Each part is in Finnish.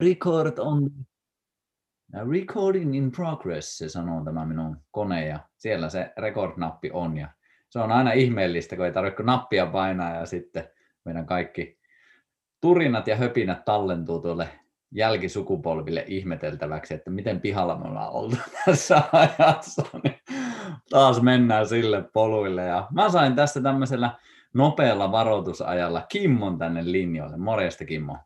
Record on Recording in progress, se sanoo tämä minun kone ja siellä se record-nappi on ja se on aina ihmeellistä, kun ei tarvitse nappia painaa ja sitten meidän kaikki turinat ja höpinät tallentuu tuolle jälkisukupolville ihmeteltäväksi, että miten pihalla me ollaan oltu tässä ajassa. Taas mennään sille poluille. Ja mä sain tässä tämmöisellä nopealla varoitusajalla Kimmon tänne linjoille. Morjesta Kimmo.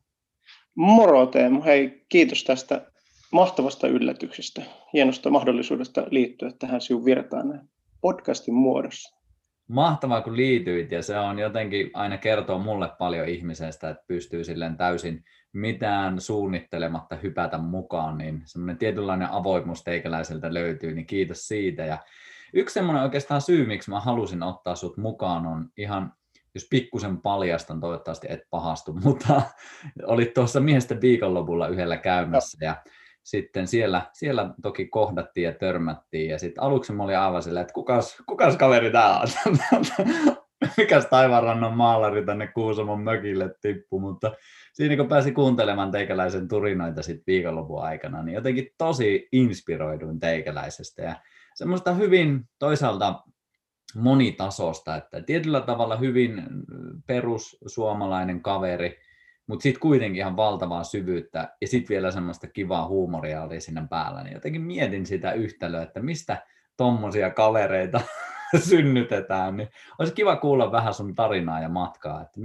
Moro Teemu. Hei, kiitos tästä mahtavasta yllätyksestä, hienosta mahdollisuudesta liittyä tähän sinun virtaan podcastin muodossa. Mahtavaa, kun liityit ja se on jotenkin aina kertoo mulle paljon ihmisestä, että pystyy silleen täysin mitään suunnittelematta hypätä mukaan, niin semmoinen tietynlainen avoimuus teikäläiseltä löytyy, niin kiitos siitä. Ja yksi semmoinen oikeastaan syy, miksi mä halusin ottaa sut mukaan, on ihan, jos pikkusen paljastan, toivottavasti et pahastu, mutta olit tuossa miesten viikonlopulla yhdellä käymässä ja sitten siellä, siellä toki kohdattiin ja törmättiin ja sitten aluksi mä olin aivan silleen, että kukas, kukas kaveri tää on? Mikäs taivaanrannan maalari tänne Kuusamon mökille tippu, mutta siinä kun pääsi kuuntelemaan teikäläisen turinoita sitten viikonlopun aikana, niin jotenkin tosi inspiroiduin teikäläisestä ja semmoista hyvin toisaalta monitasosta, että tietyllä tavalla hyvin perussuomalainen kaveri, mutta sitten kuitenkin ihan valtavaa syvyyttä ja sitten vielä semmoista kivaa huumoria oli sinne päällä, niin jotenkin mietin sitä yhtälöä, että mistä tommosia kavereita synnytetään, niin olisi kiva kuulla vähän sun tarinaa ja matkaa, että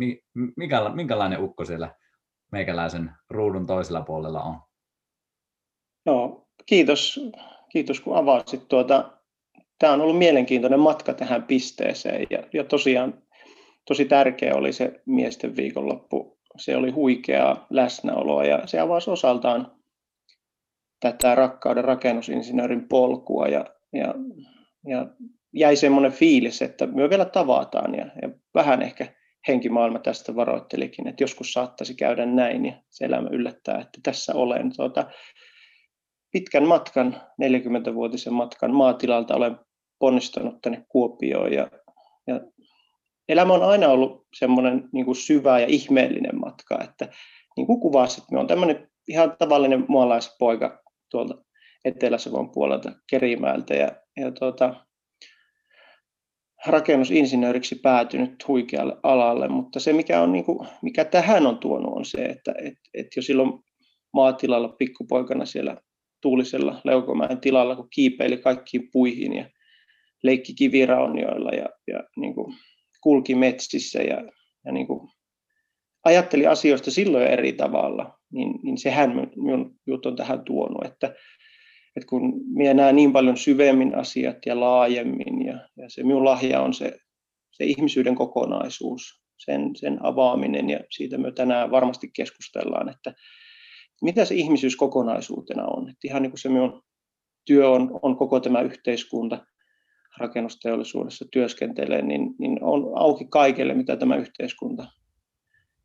mikä, minkälainen ukko siellä meikäläisen ruudun toisella puolella on. No, kiitos, kiitos kun avasit tuota. Tämä on ollut mielenkiintoinen matka tähän pisteeseen ja, ja tosiaan tosi tärkeä oli se miesten viikonloppu. Se oli huikeaa läsnäoloa ja se avasi osaltaan tätä rakkauden rakennusinsinöörin polkua ja, ja, ja jäi semmoinen fiilis, että me vielä tavataan ja, ja vähän ehkä henkimaailma tästä varoittelikin, että joskus saattaisi käydä näin ja se elämä yllättää, että tässä olen. Tuota, pitkän matkan, 40-vuotisen matkan maatilalta olen ponnistanut tänne Kuopioon ja, ja elämä on aina ollut semmoinen niin kuin syvä ja ihmeellinen matka, että niin kuin kuvasit, me on tämmöinen ihan tavallinen mualaispoika tuolta Etelä-Savon puolelta Kerimäeltä ja, ja tuota, rakennusinsinööriksi päätynyt huikealle alalle, mutta se mikä, on, niin kuin, mikä tähän on tuonut on se, että et, et jo silloin maatilalla pikkupoikana siellä tuulisella Leukomäen tilalla, kun kiipeili kaikkiin puihin ja leikki kiviraunioilla ja, ja niin kuin kulki metsissä ja, ja niin kuin ajatteli asioista silloin eri tavalla, niin, niin sehän minun juttu on tähän tuonut, että että kun minä näen niin paljon syvemmin asiat ja laajemmin, ja, ja se minun lahja on se, se ihmisyyden kokonaisuus, sen, sen avaaminen, ja siitä me tänään varmasti keskustellaan, että mitä se ihmisyys kokonaisuutena on. Että ihan niin kuin se minun työ on, on koko tämä yhteiskunta, rakennusteollisuudessa työskentelee, niin, niin on auki kaikille, mitä tämä yhteiskunta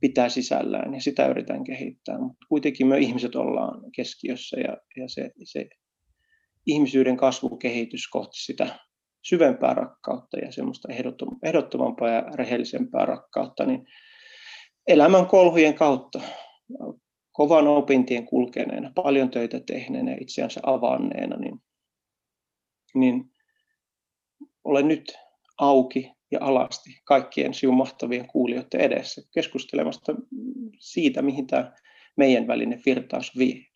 pitää sisällään, ja sitä yritän kehittää. Mutta kuitenkin me ihmiset ollaan keskiössä, ja, ja se, se ihmisyyden kasvukehitys kohti sitä syvempää rakkautta ja semmoista ehdottomampaa ja rehellisempää rakkautta, niin elämän kolhujen kautta, kovan opintien kulkeneena, paljon töitä tehneenä itseänsä avanneena, niin, niin olen nyt auki ja alasti kaikkien sinun mahtavien kuulijoiden edessä keskustelemasta siitä, mihin tämä meidän välinen virtaus vie.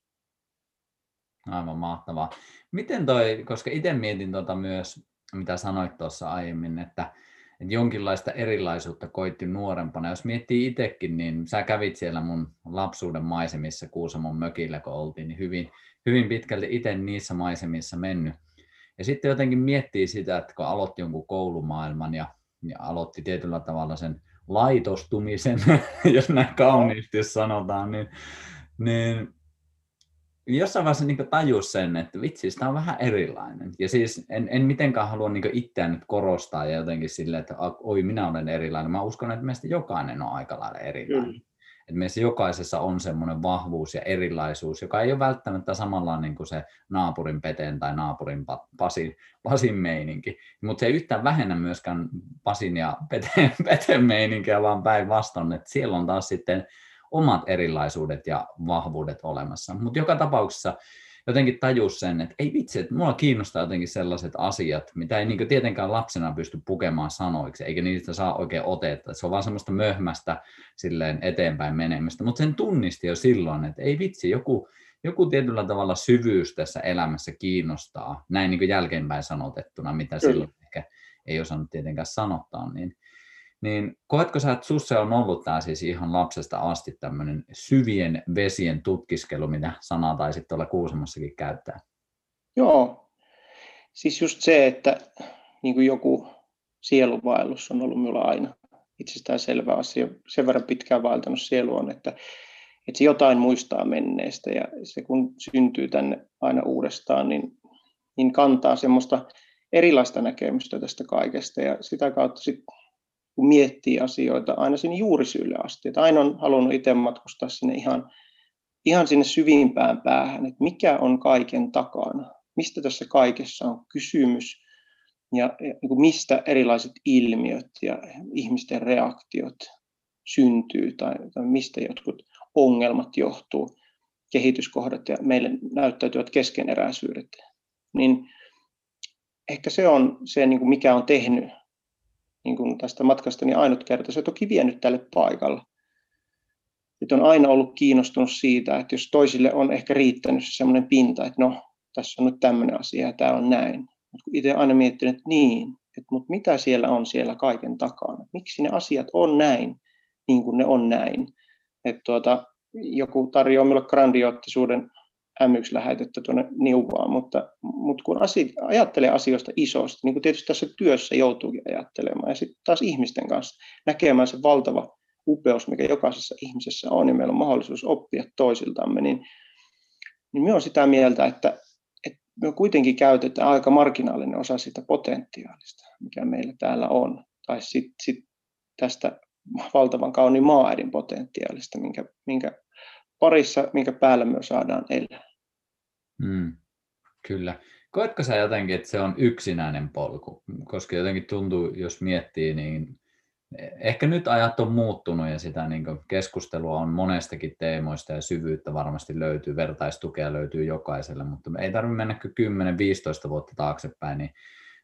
Aivan mahtavaa. Miten toi, koska itse mietin tuota myös, mitä sanoit tuossa aiemmin, että, että jonkinlaista erilaisuutta koitti nuorempana. Jos miettii itsekin, niin sä kävit siellä mun lapsuuden maisemissa Kuusamon mökillä, kun oltiin, niin hyvin, hyvin pitkälti itse niissä maisemissa mennyt. Ja sitten jotenkin miettii sitä, että kun aloitti jonkun koulumaailman ja, ja aloitti tietyllä tavalla sen laitostumisen, jos näin kauniisti sanotaan, niin, niin jossain vaiheessa niin tajus sen, että vitsi, tämä on vähän erilainen. Ja siis en, en mitenkään halua niin itseään nyt korostaa ja jotenkin silleen, että oi minä olen erilainen. Mä uskon, että meistä jokainen on aika lailla erilainen. Mm. Että meissä jokaisessa on semmoinen vahvuus ja erilaisuus, joka ei ole välttämättä samalla niin kuin se naapurin peteen tai naapurin pasin, pasin meininki. Mutta se ei yhtään vähennä myöskään pasin ja peteen, peteen meininkiä, vaan päinvastoin, että siellä on taas sitten omat erilaisuudet ja vahvuudet olemassa. Mutta joka tapauksessa jotenkin tajus sen, että ei vitsi, että mua kiinnostaa jotenkin sellaiset asiat, mitä ei niin tietenkään lapsena pysty pukemaan sanoiksi, eikä niistä saa oikein otetta. Se on vaan semmoista möhmästä silleen eteenpäin menemistä, mutta sen tunnisti jo silloin, että ei vitsi, joku, joku tietyllä tavalla syvyys tässä elämässä kiinnostaa, näin niin jälkeenpäin sanotettuna, mitä Kyllä. silloin ehkä ei osannut tietenkään sanottaa, niin niin koetko sä, että sussa on ollut tämä siis ihan lapsesta asti tämmöinen syvien vesien tutkiskelu, mitä sanaa tai sitten olla Kuusamossakin käyttää? Joo, siis just se, että niin kuin joku sieluvaellus on ollut minulla aina itsestään selvä asia. Sen verran pitkään vaeltanut sielu on, että, että se jotain muistaa menneestä ja se kun syntyy tänne aina uudestaan, niin, niin kantaa semmoista erilaista näkemystä tästä kaikesta ja sitä kautta sitten kun miettii asioita aina sinne juurisyylle asti. Että aina on halunnut itse matkustaa sinne ihan, ihan sinne syvimpään päähän, että mikä on kaiken takana, mistä tässä kaikessa on kysymys ja, ja niin kuin mistä erilaiset ilmiöt ja ihmisten reaktiot syntyy tai, tai mistä jotkut ongelmat johtuu, kehityskohdat ja meille näyttäytyvät keskeneräisyydet. Niin ehkä se on se, niin kuin mikä on tehnyt niin kuin tästä matkasta niin ainutkertaisen toki vienyt tälle paikalle. Nyt on aina ollut kiinnostunut siitä, että jos toisille on ehkä riittänyt semmoinen pinta, että no, tässä on nyt tämmöinen asia ja tämä on näin. Mutta itse aina miettinyt, että niin, että mutta mitä siellä on siellä kaiken takana? Miksi ne asiat on näin, niin kuin ne on näin? Että tuota, joku tarjoaa minulle grandioottisuuden M1-lähetettä tuonne Niuvaan, mutta, mutta kun asi, ajattelee asioista isosti, niin kuin tietysti tässä työssä joutuukin ajattelemaan, ja sitten taas ihmisten kanssa näkemään se valtava upeus, mikä jokaisessa ihmisessä on, ja meillä on mahdollisuus oppia toisiltamme, niin, niin me on sitä mieltä, että, että me kuitenkin käytetään aika marginaalinen osa sitä potentiaalista, mikä meillä täällä on, tai sitten sit tästä valtavan kauniin maaäidin potentiaalista, minkä, minkä parissa, minkä päällä me saadaan elää. Mm, kyllä. Koetko sä jotenkin, että se on yksinäinen polku? Koska jotenkin tuntuu, jos miettii, niin ehkä nyt ajat on muuttunut ja sitä niin keskustelua on monestakin teemoista ja syvyyttä varmasti löytyy, vertaistukea löytyy jokaiselle, mutta ei tarvitse mennä 10-15 vuotta taaksepäin, niin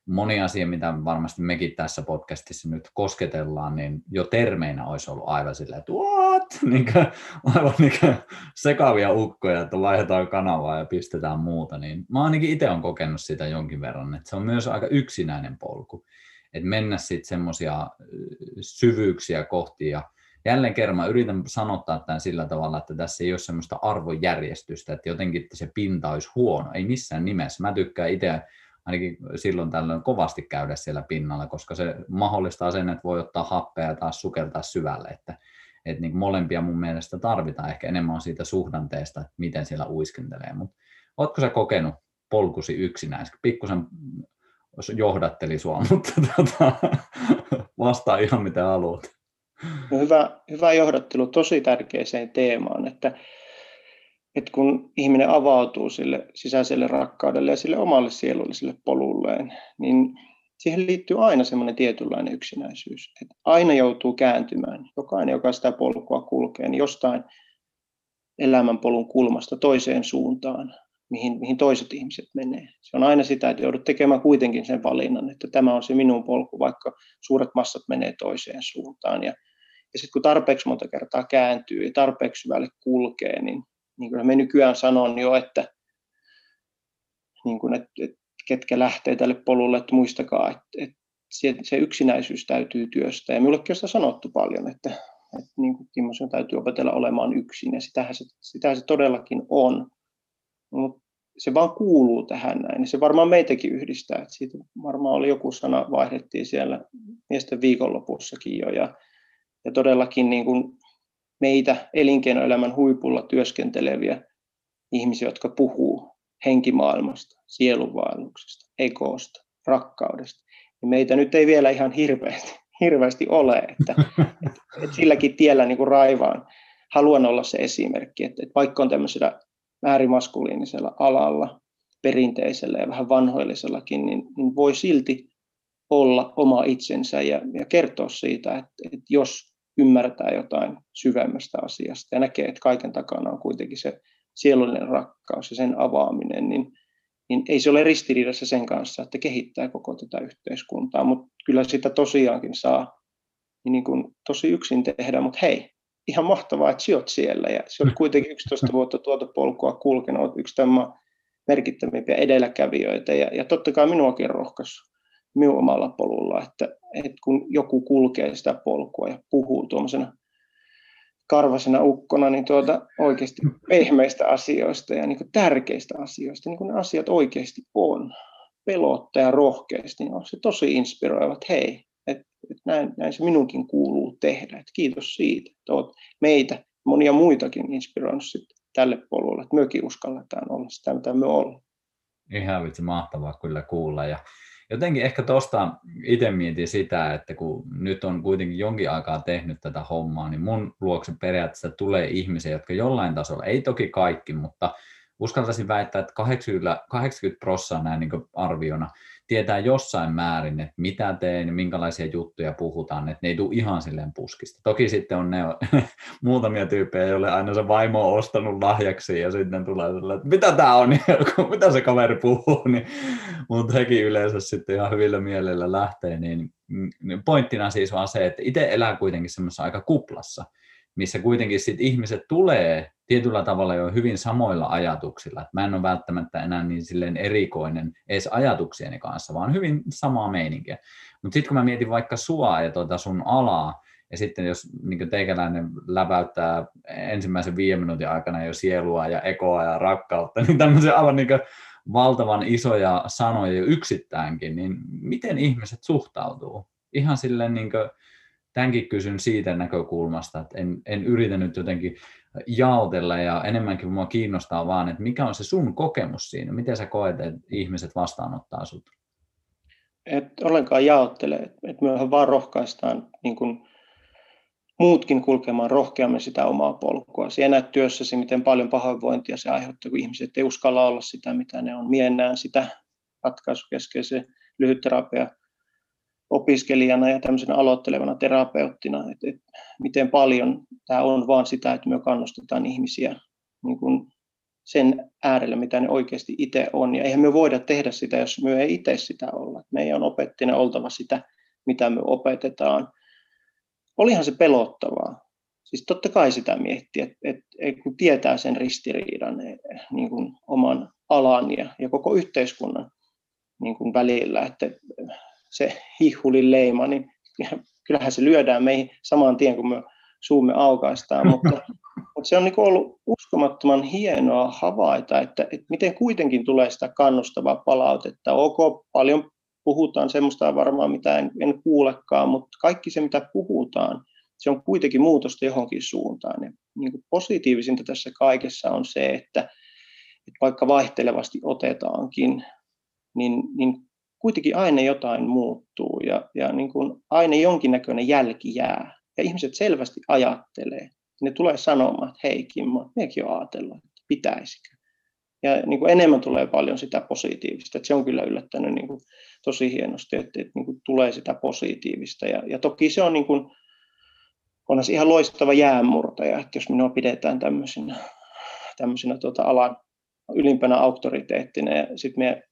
moni asia, mitä varmasti mekin tässä podcastissa nyt kosketellaan, niin jo termeinä olisi ollut aivan silleen, että what? Niin kuin, aivan niin kuin sekavia ukkoja, että vaihdetaan kanavaa ja pistetään muuta. Niin mä ainakin itse olen kokenut sitä jonkin verran, että se on myös aika yksinäinen polku. Että mennä sitten semmoisia syvyyksiä kohti ja jälleen kerran mä yritän sanottaa tämän sillä tavalla, että tässä ei ole semmoista arvojärjestystä, että jotenkin se pinta olisi huono, ei missään nimessä. Mä tykkään itse ainakin silloin tällöin kovasti käydä siellä pinnalla, koska se mahdollistaa sen, että voi ottaa happea ja taas sukeltaa syvälle, että, että niin molempia mun mielestä tarvitaan, ehkä enemmän on siitä suhdanteesta, että miten siellä uiskentelee, mutta ootko sä kokenut polkusi yksinäis? Pikkusen johdatteli sua, mutta tota, vastaa ihan mitä haluat. No hyvä, hyvä johdattelu tosi tärkeäseen teemaan, että että kun ihminen avautuu sille sisäiselle rakkaudelle ja sille omalle sielulliselle polulleen, niin siihen liittyy aina semmoinen tietynlainen yksinäisyys. Että aina joutuu kääntymään. Jokainen, joka sitä polkua kulkee, niin jostain elämänpolun kulmasta toiseen suuntaan, mihin, mihin toiset ihmiset menee. Se on aina sitä, että joudut tekemään kuitenkin sen valinnan, että tämä on se minun polku, vaikka suuret massat menee toiseen suuntaan. Ja, ja sitten kun tarpeeksi monta kertaa kääntyy ja tarpeeksi syvälle kulkee, niin niin kuin me nykyään sanon jo, että, niin kuin, että, että ketkä lähtee tälle polulle, että muistakaa, että, että se, se yksinäisyys täytyy työstää. Ja minullekin on sitä sanottu paljon, että, että niin kuin Kimmo, sinun täytyy opetella olemaan yksin, ja sitähän se, sitähän se todellakin on. Mutta se vaan kuuluu tähän näin, se varmaan meitäkin yhdistää. Että siitä varmaan oli joku sana, vaihdettiin siellä miesten viikonlopussakin jo, ja, ja todellakin niin kuin meitä elinkeinoelämän huipulla työskenteleviä ihmisiä, jotka puhuu henkimaailmasta, sielunvaelluksesta, ekoosta, rakkaudesta. Ja meitä nyt ei vielä ihan hirveästi, hirveästi ole, että, että, että silläkin tiellä niin kuin raivaan. Haluan olla se esimerkki, että, että vaikka on tämmöisellä äärimaskuliinisella alalla, perinteisellä ja vähän vanhoillisellakin, niin, niin voi silti olla oma itsensä ja, ja kertoa siitä, että, että jos ymmärtää jotain syvemmästä asiasta ja näkee, että kaiken takana on kuitenkin se sielullinen rakkaus ja sen avaaminen, niin, niin ei se ole ristiriidassa sen kanssa, että kehittää koko tätä yhteiskuntaa, mutta kyllä sitä tosiaankin saa niin, niin kuin tosi yksin tehdä, mutta hei, ihan mahtavaa, että sinä siellä. Ja se on kuitenkin 11 vuotta tuota polkua kulkenut, yksi tämä merkittävimpiä edelläkävijöitä. Ja, ja totta kai minuakin rohkaisu minun omalla polulla, että, että kun joku kulkee sitä polkua ja puhuu tuommoisena karvasena ukkona, niin tuota oikeasti pehmeistä asioista ja niin kuin tärkeistä asioista, niin kuin ne asiat oikeasti on, pelottaa ja rohkeasti, niin on se tosi inspiroiva, että hei, että, että näin, näin se minunkin kuuluu tehdä, että kiitos siitä, että olet meitä, monia muitakin inspiroinut sitten tälle polulle, että myökin uskalletaan olla sitä, mitä me ollaan. Ihan vitsi mahtavaa kyllä kuulla ja jotenkin ehkä tuosta itse mietin sitä, että kun nyt on kuitenkin jonkin aikaa tehnyt tätä hommaa, niin mun luokse periaatteessa tulee ihmisiä, jotka jollain tasolla, ei toki kaikki, mutta uskaltaisin väittää, että 80, 80 prosenttia näin niin arviona tietää jossain määrin, että mitä teen minkälaisia juttuja puhutaan, että ne ei tule ihan silleen puskista. Toki sitten on ne muutamia tyyppejä, joille aina se vaimo on ostanut lahjaksi ja sitten tulee sellainen, että mitä tämä on, mitä se kaveri puhuu, niin, mutta hekin yleensä sitten ihan hyvillä mielellä lähtee, niin, niin pointtina siis vaan se, että itse elää kuitenkin semmoisessa aika kuplassa, missä kuitenkin sit ihmiset tulee tietyllä tavalla jo hyvin samoilla ajatuksilla. Mä en ole välttämättä enää niin silleen erikoinen edes ajatuksieni kanssa, vaan hyvin samaa meininkiä. Mutta sitten kun mä mietin vaikka sua ja tuota sun alaa, ja sitten jos niin teikäläinen läväyttää ensimmäisen viiden minuutin aikana jo sielua ja ekoa ja rakkautta, niin tämmöisiä aivan niin valtavan isoja sanoja jo yksittäänkin, niin miten ihmiset suhtautuu? Ihan silleen niin kuin, tämänkin kysyn siitä näkökulmasta, että en, en yritä nyt jotenkin jaotella ja enemmänkin mua kiinnostaa vaan, että mikä on se sun kokemus siinä, miten sä koet, että ihmiset vastaanottaa sut? Et ollenkaan jaottele, että et myöhän vaan rohkaistaan niin kun muutkin kulkemaan rohkeammin sitä omaa polkua. Siinä näet työssäsi, miten paljon pahoinvointia se aiheuttaa, kun ihmiset ei uskalla olla sitä, mitä ne on. Miennään sitä ratkaisukeskeisen lyhytterapia opiskelijana ja tämmöisenä aloittelevana terapeuttina, että, että miten paljon tämä on vaan sitä, että me kannustetaan ihmisiä niin kuin sen äärellä, mitä ne oikeasti itse on. Ja eihän me voida tehdä sitä, jos me ei itse sitä olla. Meidän on opettina oltava sitä, mitä me opetetaan. Olihan se pelottavaa. Siis totta kai sitä miettiä, että, että, kun tietää sen ristiriidan niin kuin oman alan ja, ja koko yhteiskunnan niin kuin välillä, että se hihulin leima, niin kyllähän se lyödään meihin saman tien, kun me suumme aukaistaan, mutta, mutta se on niin ollut uskomattoman hienoa havaita, että, että miten kuitenkin tulee sitä kannustavaa palautetta. Ok, paljon puhutaan semmoista varmaan, mitä en, en kuulekaan, mutta kaikki se, mitä puhutaan, se on kuitenkin muutosta johonkin suuntaan. Ja niin kuin positiivisinta tässä kaikessa on se, että, että vaikka vaihtelevasti otetaankin, niin, niin kuitenkin aina jotain muuttuu ja, ja niin kuin aina jonkinnäköinen jälki jää. Ja ihmiset selvästi ajattelee. Ne tulee sanomaan, että hei Kimmo, mekin on ajatellut, että pitäisikö. Ja niin kuin enemmän tulee paljon sitä positiivista. Että se on kyllä yllättänyt niin kuin tosi hienosti, että, että niin kuin tulee sitä positiivista. Ja, ja toki se on niin kuin, onhan se ihan loistava jäänmurtaja, että jos minua pidetään tämmöisenä, tämmöisenä tuota alan ylimpänä auktoriteettina ja sitten me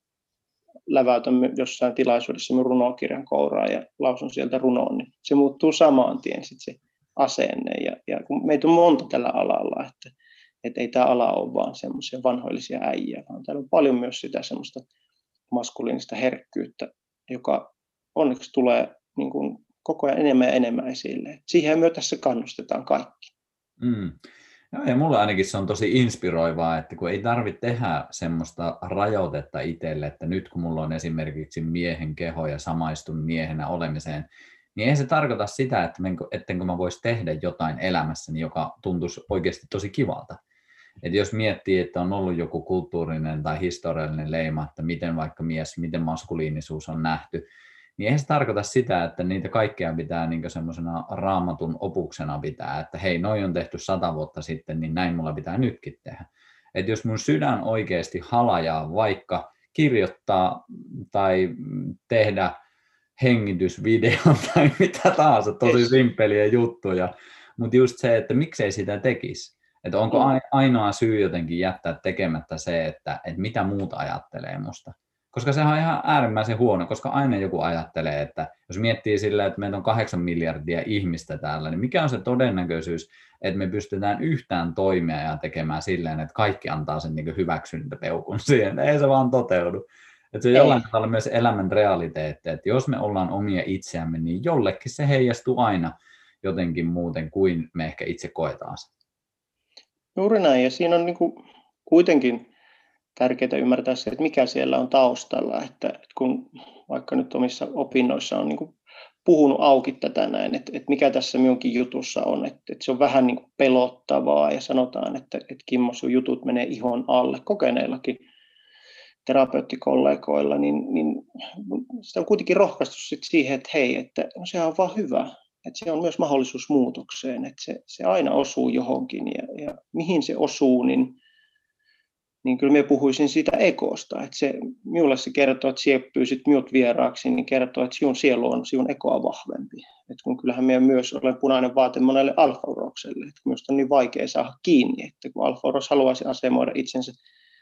läväytän jossain tilaisuudessa minun runokirjan kouraa ja lausun sieltä runoon, niin se muuttuu samaan tien sit se asenne. Ja, ja kun meitä on monta tällä alalla, että, että ei tämä ala ole vaan semmoisia vanhoillisia äijä, vaan täällä on paljon myös sitä semmoista maskuliinista herkkyyttä, joka onneksi tulee niin kuin koko ajan enemmän ja enemmän esille. Siihen myös tässä kannustetaan kaikki. Mm. Joo, ja mulle ainakin se on tosi inspiroivaa, että kun ei tarvitse tehdä semmoista rajoitetta itselle, että nyt kun mulla on esimerkiksi miehen keho ja samaistun miehenä olemiseen, niin ei se tarkoita sitä, että ettenkö mä voisi tehdä jotain elämässäni, joka tuntuisi oikeasti tosi kivalta. Et jos miettii, että on ollut joku kulttuurinen tai historiallinen leima, että miten vaikka mies, miten maskuliinisuus on nähty, niin eihän se tarkoita sitä, että niitä kaikkea pitää niin semmoisena raamatun opuksena pitää, että hei, noin on tehty sata vuotta sitten, niin näin mulla pitää nytkin tehdä. Että jos mun sydän oikeasti halajaa vaikka kirjoittaa tai tehdä hengitysvideon tai mitä tahansa, tosi simppeliä juttuja. Mutta just se, että miksei sitä tekisi. Että onko mm. ainoa syy jotenkin jättää tekemättä se, että, että mitä muuta ajattelee musta. Koska sehän on ihan äärimmäisen huono, koska aina joku ajattelee, että jos miettii sillä, että meitä on kahdeksan miljardia ihmistä täällä, niin mikä on se todennäköisyys, että me pystytään yhtään toimia ja tekemään silleen, että kaikki antaa sen niin hyväksyntäpeukun siihen. Ei se vaan toteudu. Että se on jollain tavalla myös elämän realiteetti, että jos me ollaan omia itseämme, niin jollekin se heijastuu aina jotenkin muuten kuin me ehkä itse koetaan se. Juuri näin, ja siinä on niin kuin kuitenkin tärkeää ymmärtää se, että mikä siellä on taustalla, että, että kun vaikka nyt omissa opinnoissa on niin kuin puhunut auki tätä näin, että, että mikä tässä minunkin jutussa on, että, että se on vähän niin kuin pelottavaa ja sanotaan, että, että Kimmo sun jutut menee ihon alle kokeneillakin terapeuttikollegoilla, niin, niin sitä on kuitenkin rohkaistu sit siihen, että hei, että no se on vaan hyvä, että se on myös mahdollisuus muutokseen, että se, se aina osuu johonkin ja, ja mihin se osuu, niin, niin kyllä minä puhuisin siitä ekosta, että se, minulle se kertoo, että sinä pyysit minut vieraaksi, niin kertoo, että sinun sielu on sinun ekoa vahvempi. Että kun kyllähän minä myös olen punainen vaate monelle alfaurokselle, että minusta on niin vaikea saada kiinni, että kun alfauros haluaisi asemoida itsensä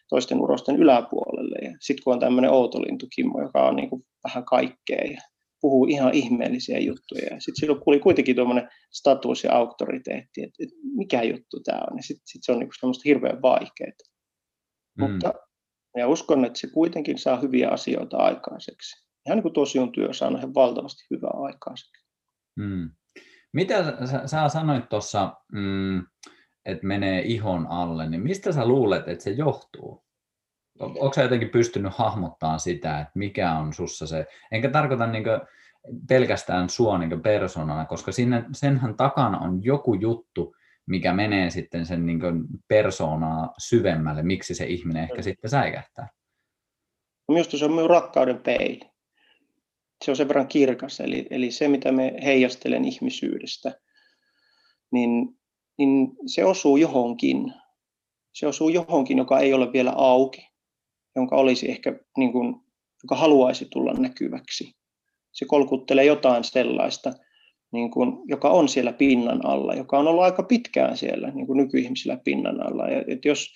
toisten urosten yläpuolelle. Ja sitten kun on tämmöinen outolintukimmo, joka on niin kuin vähän kaikkea ja puhuu ihan ihmeellisiä juttuja. Ja sitten silloin kuuli kuitenkin tuommoinen status ja auktoriteetti, että, että mikä juttu tämä on. Sitten sit se on niin semmoista hirveän vaikeaa. Mm. Mutta ja uskon, että se kuitenkin saa hyviä asioita aikaiseksi. Ihan niin kuin tosi on työ saa nähdä valtavasti hyvää aikaiseksi. Mm. Mitä sä, sä sanoit tuossa, mm, että menee ihon alle, niin mistä sä luulet, että se johtuu? Onko sä jotenkin pystynyt hahmottamaan sitä, että mikä on sussa se, enkä tarkoita niin pelkästään sua niin persoonana, koska sinne, senhän takana on joku juttu, mikä menee sitten sen niin persoonaa syvemmälle, miksi se ihminen ehkä mm. sitten säikähtää. Minusta se on minun rakkauden peili. Se on sen verran kirkas, eli, eli se mitä me heijastelen ihmisyydestä, niin niin se osuu johonkin. Se osuu johonkin, joka ei ole vielä auki, jonka olisi ehkä, niin kuin, joka haluaisi tulla näkyväksi. Se kolkuttelee jotain sellaista, niin kuin, joka on siellä pinnan alla, joka on ollut aika pitkään siellä niin kuin nykyihmisillä pinnan alla. Ja, et jos,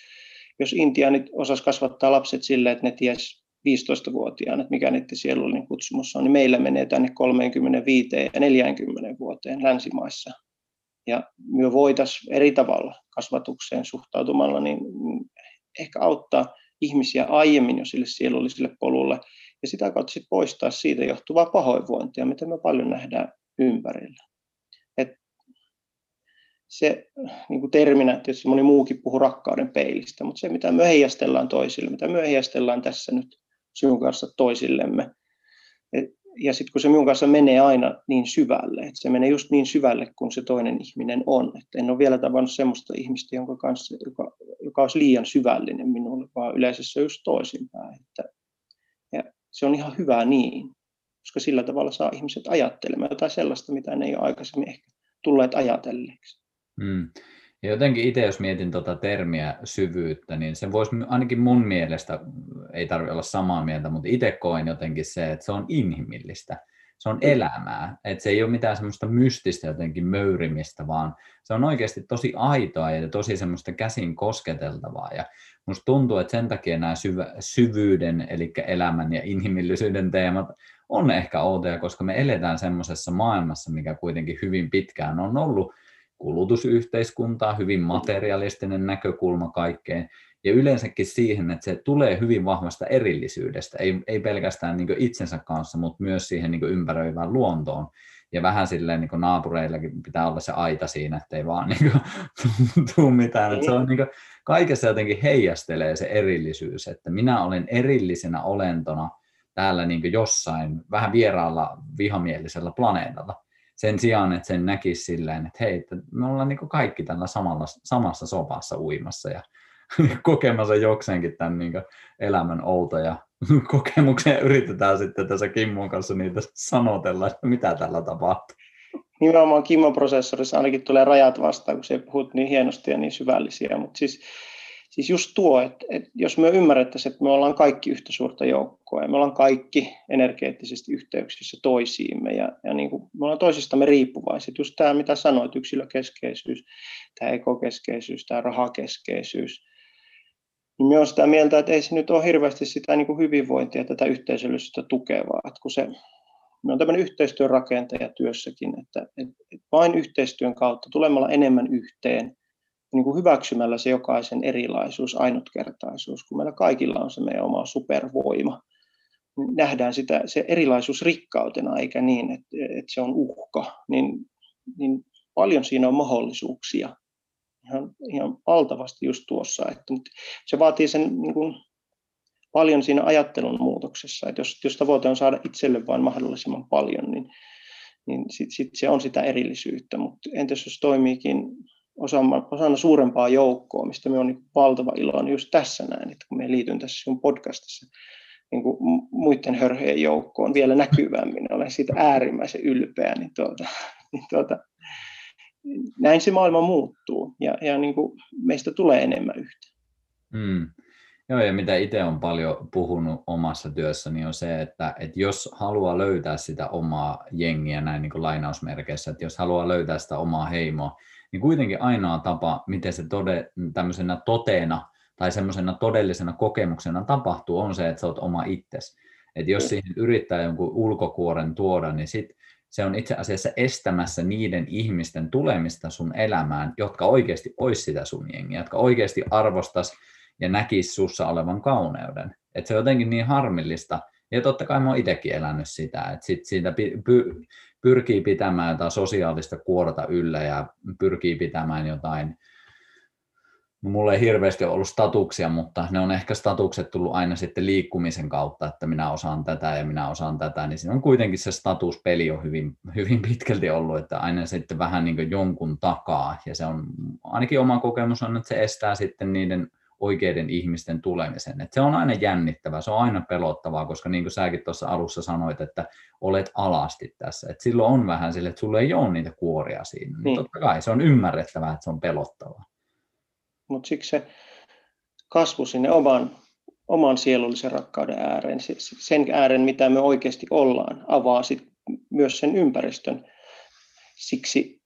jos Intianit osas kasvattaa lapset sille, että ne ties 15-vuotiaana, että mikä niiden sielullinen kutsumus on, niin meillä menee tänne 35 ja 40 vuoteen länsimaissa ja me voitaisiin eri tavalla kasvatukseen suhtautumalla niin ehkä auttaa ihmisiä aiemmin jo sille sielulliselle polulle ja sitä kautta sitten poistaa siitä johtuvaa pahoinvointia, mitä me paljon nähdään ympärillä. Et se niin kuin terminä, tietysti moni muukin puhuu rakkauden peilistä, mutta se mitä me heijastellaan toisille, mitä me heijastellaan tässä nyt sinun kanssa toisillemme, ja sitten kun se minun kanssa menee aina niin syvälle, että se menee just niin syvälle kuin se toinen ihminen on. Että en ole vielä tavannut sellaista ihmistä, jonka kanssa, joka, joka olisi liian syvällinen minulle, vaan yleensä se on just toisinpäin. Että, ja se on ihan hyvä niin, koska sillä tavalla saa ihmiset ajattelemaan jotain sellaista, mitä ne ei ole aikaisemmin ehkä tulleet ajatelleeksi. Mm. Ja jotenkin itse, jos mietin tuota termiä syvyyttä, niin se voisi ainakin mun mielestä, ei tarvitse olla samaa mieltä, mutta itse koen jotenkin se, että se on inhimillistä. Se on elämää. Että se ei ole mitään semmoista mystistä jotenkin möyrimistä, vaan se on oikeasti tosi aitoa ja tosi semmoista käsin kosketeltavaa. Ja musta tuntuu, että sen takia nämä syvä, syvyyden, eli elämän ja inhimillisyyden teemat on ehkä outoja, koska me eletään semmoisessa maailmassa, mikä kuitenkin hyvin pitkään on ollut kulutusyhteiskuntaa, hyvin materialistinen näkökulma kaikkeen, ja yleensäkin siihen, että se tulee hyvin vahvasta erillisyydestä, ei, ei pelkästään niin itsensä kanssa, mutta myös siihen niin ympäröivään luontoon. Ja vähän silleen niin naapureillakin pitää olla se aita siinä, että ei vaan niin tule mitään. Että se on niin kuin, kaikessa jotenkin heijastelee se erillisyys, että minä olen erillisenä olentona täällä niin jossain vähän vieraalla vihamielisellä planeetalla. Sen sijaan, että sen näkisi silleen, että hei, että me ollaan niin kaikki tällä samalla, samassa sopassa uimassa ja kokemassa jokseenkin tämän niin elämän outoja kokemuksia. Yritetään sitten tässä Kimmon kanssa niitä sanotella, että mitä tällä tapahtuu. Nimenomaan Kimmon prosessorissa ainakin tulee rajat vastaan, kun se puhut niin hienosti ja niin syvällisiä, mutta siis siis just tuo, että, että jos me ymmärrettäisiin, että me ollaan kaikki yhtä suurta joukkoa ja me ollaan kaikki energeettisesti yhteyksissä toisiimme ja, ja niin kuin, me ollaan toisistamme riippuvaiset. Just tämä, mitä sanoit, yksilökeskeisyys, tämä ekokeskeisyys, tämä rahakeskeisyys, niin me on sitä mieltä, että ei se nyt ole hirveästi sitä niin kuin hyvinvointia, tätä yhteisöllisyyttä tukevaa. Että kun se, me on tämmöinen yhteistyön rakentaja työssäkin, että, että vain yhteistyön kautta tulemalla enemmän yhteen, niin kuin hyväksymällä se jokaisen erilaisuus, ainutkertaisuus, kun meillä kaikilla on se meidän oma supervoima, niin nähdään sitä, se erilaisuus rikkautena eikä niin, että, että se on uhka, niin, niin paljon siinä on mahdollisuuksia ihan, ihan valtavasti just tuossa. Että, se vaatii sen niin kuin, paljon siinä ajattelun muutoksessa, että jos, jos tavoite on saada itselle vain mahdollisimman paljon, niin, niin sitten sit se on sitä erillisyyttä, mutta entäs jos toimiikin osana, osana suurempaa joukkoa, mistä me on niin valtava ilo, niin just tässä näin, että kun me liityn tässä sun podcastissa niin kuin muiden hörheen joukkoon vielä näkyvämmin, olen siitä äärimmäisen ylpeä, niin, tuota, niin tuota, näin se maailma muuttuu ja, ja niin kuin meistä tulee enemmän yhtä. Mm. Joo, ja mitä itse on paljon puhunut omassa työssäni on se, että, että jos haluaa löytää sitä omaa jengiä näin niin kuin lainausmerkeissä, että jos haluaa löytää sitä omaa heimoa, niin kuitenkin ainoa tapa, miten se tode, tämmöisenä toteena tai semmoisena todellisena kokemuksena tapahtuu, on se, että sä oot oma itsesi. Että jos siihen yrittää jonkun ulkokuoren tuoda, niin sit se on itse asiassa estämässä niiden ihmisten tulemista sun elämään, jotka oikeasti ois sitä sun jengiä, jotka oikeasti arvostas ja näkisi sussa olevan kauneuden. Että se on jotenkin niin harmillista, ja totta kai mä oon itsekin elänyt sitä, että sit siitä py- pyrkii pitämään jotain sosiaalista kuorta yllä ja pyrkii pitämään jotain, no, mulla ei hirveästi ollut statuksia, mutta ne on ehkä statukset tullut aina sitten liikkumisen kautta, että minä osaan tätä ja minä osaan tätä, niin siinä on kuitenkin se statuspeli on hyvin, hyvin pitkälti ollut, että aina sitten vähän niin jonkun takaa, ja se on, ainakin oma kokemus on, että se estää sitten niiden oikeiden ihmisten tulemisen. Et se on aina jännittävää, se on aina pelottavaa, koska niin kuin säkin tuossa alussa sanoit, että olet alasti tässä. Et silloin on vähän sille, että sulla ei ole niitä kuoria siinä. Niin. Totta kai se on ymmärrettävää, että se on pelottavaa. Mutta siksi se kasvu sinne oman, oman sielullisen rakkauden ääreen, sen ääreen, mitä me oikeasti ollaan, avaa sit myös sen ympäristön. Siksi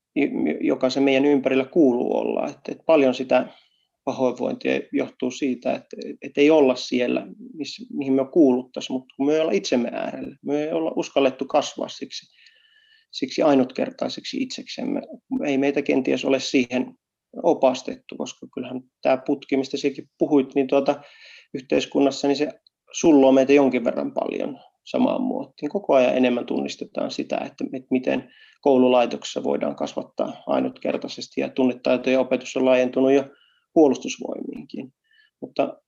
joka se meidän ympärillä kuuluu olla. Et, et paljon sitä pahoinvointia johtuu siitä, että, että ei olla siellä, missä, mihin me kuuluttaisiin, mutta kun me ei olla itsemme äärellä, me ei olla uskallettu kasvaa siksi, siksi ainutkertaiseksi itseksemme. Ei meitä kenties ole siihen opastettu, koska kyllähän tämä putki, mistä sinäkin puhuit, niin tuota, yhteiskunnassa, niin se sulloo meitä jonkin verran paljon samaan muottiin. Koko ajan enemmän tunnistetaan sitä, että, että miten koululaitoksessa voidaan kasvattaa ainutkertaisesti ja tunnetaitojen opetus on laajentunut jo puolustusvoimiinkin. Mutta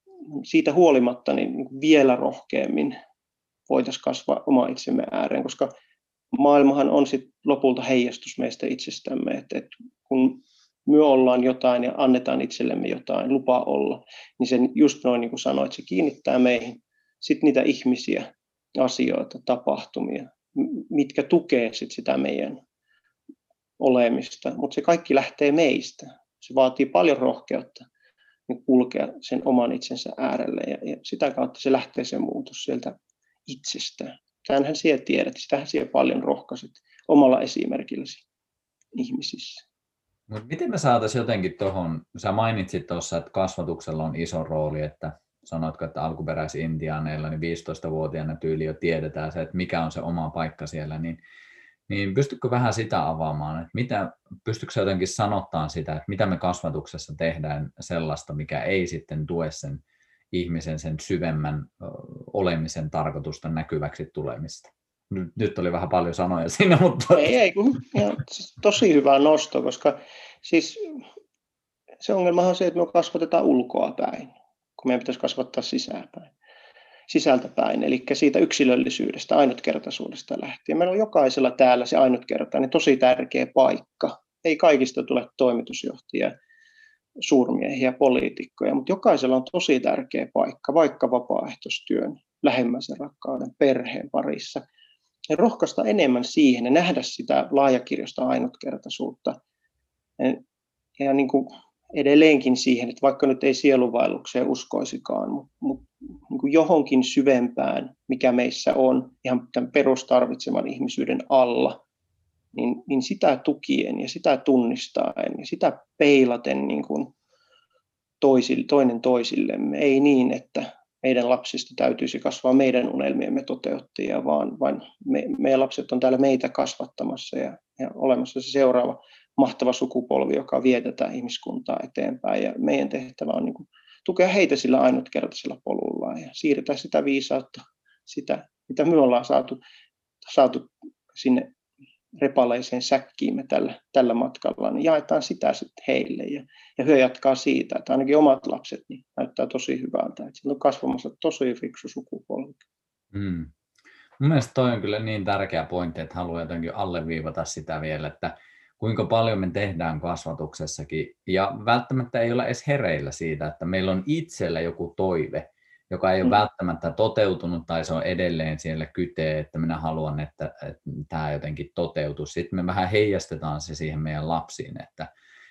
siitä huolimatta niin, niin vielä rohkeammin voitaisiin kasvaa oma itsemme ääreen, koska maailmahan on sit lopulta heijastus meistä itsestämme, että, että kun me ollaan jotain ja annetaan itsellemme jotain, lupa olla, niin sen just noin niin kuin sanoit, se kiinnittää meihin sitten niitä ihmisiä, asioita, tapahtumia, mitkä tukee sit sitä meidän olemista, mutta se kaikki lähtee meistä. Se vaatii paljon rohkeutta niin kulkea sen oman itsensä äärelle ja, ja sitä kautta se lähtee se muutos sieltä itsestään. Tämähän siellä tiedät, sitähän siellä paljon rohkaiset omalla esimerkilläsi ihmisissä. Mut miten me saataisiin jotenkin tuohon, sä mainitsit tuossa, että kasvatuksella on iso rooli, että sanoitko, että alkuperäisintiaaneilla niin 15-vuotiaana tyyli jo tiedetään se, että mikä on se oma paikka siellä, niin niin pystytkö vähän sitä avaamaan, että mitä, pystytkö jotenkin sanottaan sitä, että mitä me kasvatuksessa tehdään sellaista, mikä ei sitten tue sen ihmisen sen syvemmän olemisen tarkoitusta näkyväksi tulemista? Nyt, nyt oli vähän paljon sanoja siinä, mutta... Ei, ei kun, ja, siis tosi hyvä nosto, koska siis se ongelma on se, että me kasvatetaan ulkoa päin, kun meidän pitäisi kasvattaa sisäänpäin sisältäpäin, eli siitä yksilöllisyydestä, ainutkertaisuudesta lähtien. Meillä on jokaisella täällä se ainutkertainen, tosi tärkeä paikka. Ei kaikista tule toimitusjohtajia, suurmiehiä, poliitikkoja, mutta jokaisella on tosi tärkeä paikka, vaikka vapaaehtoistyön, lähemmäisen rakkauden, perheen parissa. Ja rohkaista enemmän siihen ja nähdä sitä laajakirjosta ainutkertaisuutta. Ja niin kuin edelleenkin siihen, että vaikka nyt ei sielunvaellukseen uskoisikaan, mutta, mutta niin johonkin syvempään, mikä meissä on ihan tämän perustarvitseman ihmisyyden alla, niin, niin sitä tukien ja sitä tunnistaen ja sitä peilaten niin kuin toisille, toinen toisillemme. Ei niin, että meidän lapsista täytyisi kasvaa meidän unelmiemme toteuttajia, vaan, vaan me, meidän lapset on täällä meitä kasvattamassa ja, ja olemassa se seuraava mahtava sukupolvi, joka vie tätä ihmiskuntaa eteenpäin. Ja meidän tehtävä on niin kuin tukea heitä sillä ainutkertaisella polulla ja siirtää sitä viisautta, sitä, mitä me ollaan saatu, saatu sinne repaleiseen säkkiimme tällä, tällä matkalla, niin jaetaan sitä sitten heille. Ja, ja hyö jatkaa siitä, että ainakin omat lapset niin näyttää tosi hyvältä. Että sillä on kasvamassa tosi fiksu sukupolvi. Mm. Mun mielestä toi on kyllä niin tärkeä pointti, että haluan jotenkin alleviivata sitä vielä, että kuinka paljon me tehdään kasvatuksessakin. Ja välttämättä ei olla edes hereillä siitä, että meillä on itsellä joku toive, joka ei ole mm. välttämättä toteutunut tai se on edelleen siellä kytee, että minä haluan, että, että tämä jotenkin toteutuu. Sitten me vähän heijastetaan se siihen meidän lapsiin, että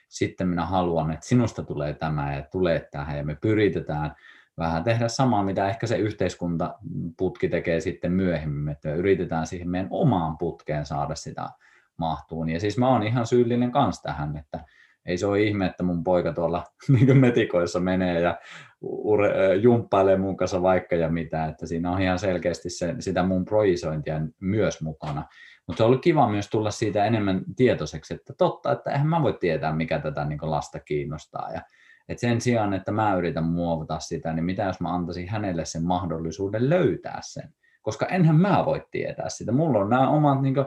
sitten minä haluan, että sinusta tulee tämä ja tulee tähän ja me pyritetään vähän tehdä samaa, mitä ehkä se yhteiskuntaputki tekee sitten myöhemmin, että me yritetään siihen meidän omaan putkeen saada sitä mahtuun. Ja siis mä oon ihan syyllinen kans tähän, että ei se ole ihme, että mun poika tuolla niin metikoissa menee ja ure, jumppailee mun kanssa vaikka ja mitä, että siinä on ihan selkeästi se, sitä mun projisointia myös mukana. Mutta se on ollut kiva myös tulla siitä enemmän tietoiseksi, että totta, että eihän mä voi tietää, mikä tätä niin lasta kiinnostaa. Ja, et sen sijaan, että mä yritän muovata sitä, niin mitä jos mä antaisin hänelle sen mahdollisuuden löytää sen? Koska enhän mä voi tietää sitä. Mulla on nämä omat niin kuin,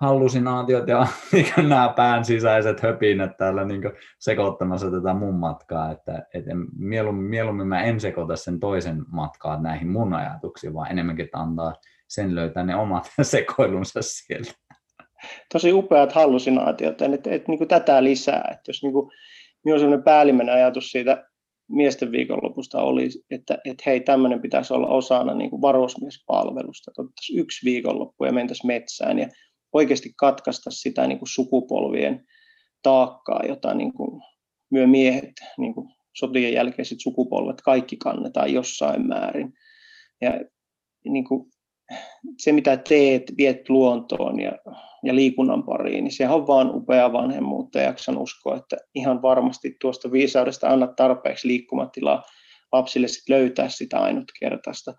hallusinaatiot ja niin nämä pään sisäiset höpinät täällä niin sekoittamassa tätä mun matkaa, että, että mieluummin, mieluummin mä en sekoita sen toisen matkaa näihin mun ajatuksiin, vaan enemmänkin että antaa sen löytää ne omat sekoilunsa sieltä. Tosi upeat hallusinaatiot, että, että niin kuin tätä lisää, että jos niin kuin, minulla on sellainen päällimmäinen ajatus siitä miesten viikonlopusta oli, että, että hei, tämmöinen pitäisi olla osana niin kuin varusmiespalvelusta, että otettaisiin yksi viikonloppu ja mentäisiin metsään ja oikeasti katkaista sitä niin kuin sukupolvien taakkaa, jota niin kuin myö miehet, niin kuin sotien jälkeiset sukupolvet, kaikki kannetaan jossain määrin. Ja niin kuin se, mitä teet, viet luontoon ja, ja liikunnan pariin, niin sehän on vaan upea vanhemmuutta. Ja jaksan uskoa, että ihan varmasti tuosta viisaudesta annat tarpeeksi liikkumatilaa lapsille sit löytää sitä ainutkertaista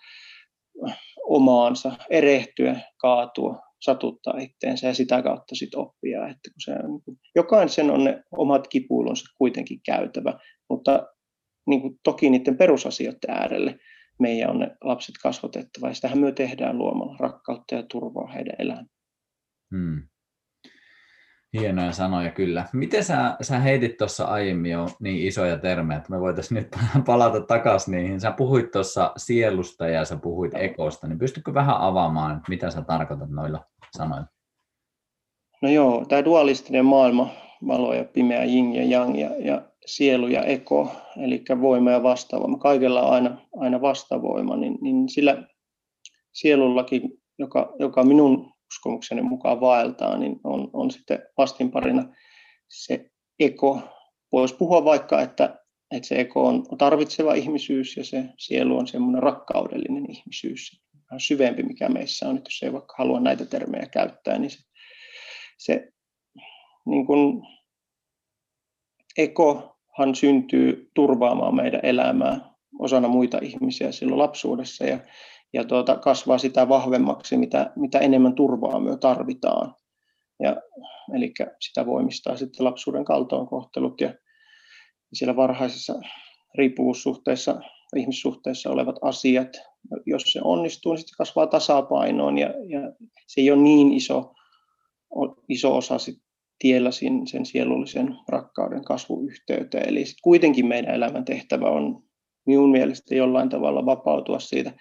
omaansa, erehtyä, kaatua, satuttaa itteensä ja sitä kautta sit oppia. Että kun se, niin kuin, jokaisen on ne omat kipuilunsa kuitenkin käytävä, mutta niin kuin, toki niiden perusasioiden äärelle meidän on ne lapset kasvatettava ja sitähän me tehdään luomalla rakkautta ja turvaa heidän elämään. Hmm. Hienoja sanoja kyllä. Miten sä, sä heitit tuossa aiemmin jo niin isoja termejä, että me voitaisiin nyt palata takaisin niihin. Sä puhuit tuossa sielusta ja sä puhuit ekosta, niin pystytkö vähän avaamaan, mitä sä tarkoitat noilla sanoilla? No joo, tämä dualistinen maailma, valo ja pimeä, jing ja yang ja, ja sielu ja eko, eli voima ja vastavoima. Kaikella on aina, aina vastavoima, niin, niin sillä sielullakin, joka, joka minun uskomukseni mukaan vaeltaa, niin on, on sitten vastinparina se eko. Voisi puhua vaikka, että, että se eko on tarvitseva ihmisyys ja se sielu on semmoinen rakkaudellinen ihmisyys. Vähän syvempi, mikä meissä on, että jos ei vaikka halua näitä termejä käyttää, niin se, se niin kuin ekohan syntyy turvaamaan meidän elämää osana muita ihmisiä silloin lapsuudessa ja ja tuota, kasvaa sitä vahvemmaksi, mitä, mitä enemmän turvaa me tarvitaan. Ja, eli sitä voimistaa sitten lapsuuden kaltoinkohtelut ja siellä varhaisessa riippuvuussuhteessa, ihmissuhteessa olevat asiat. Jos se onnistuu, niin sitten kasvaa tasapainoon ja, ja se ei ole niin iso, iso osa sit tiellä sen, sen sielullisen rakkauden kasvuyhteyteen. Eli sit kuitenkin meidän elämän tehtävä on minun mielestä jollain tavalla vapautua siitä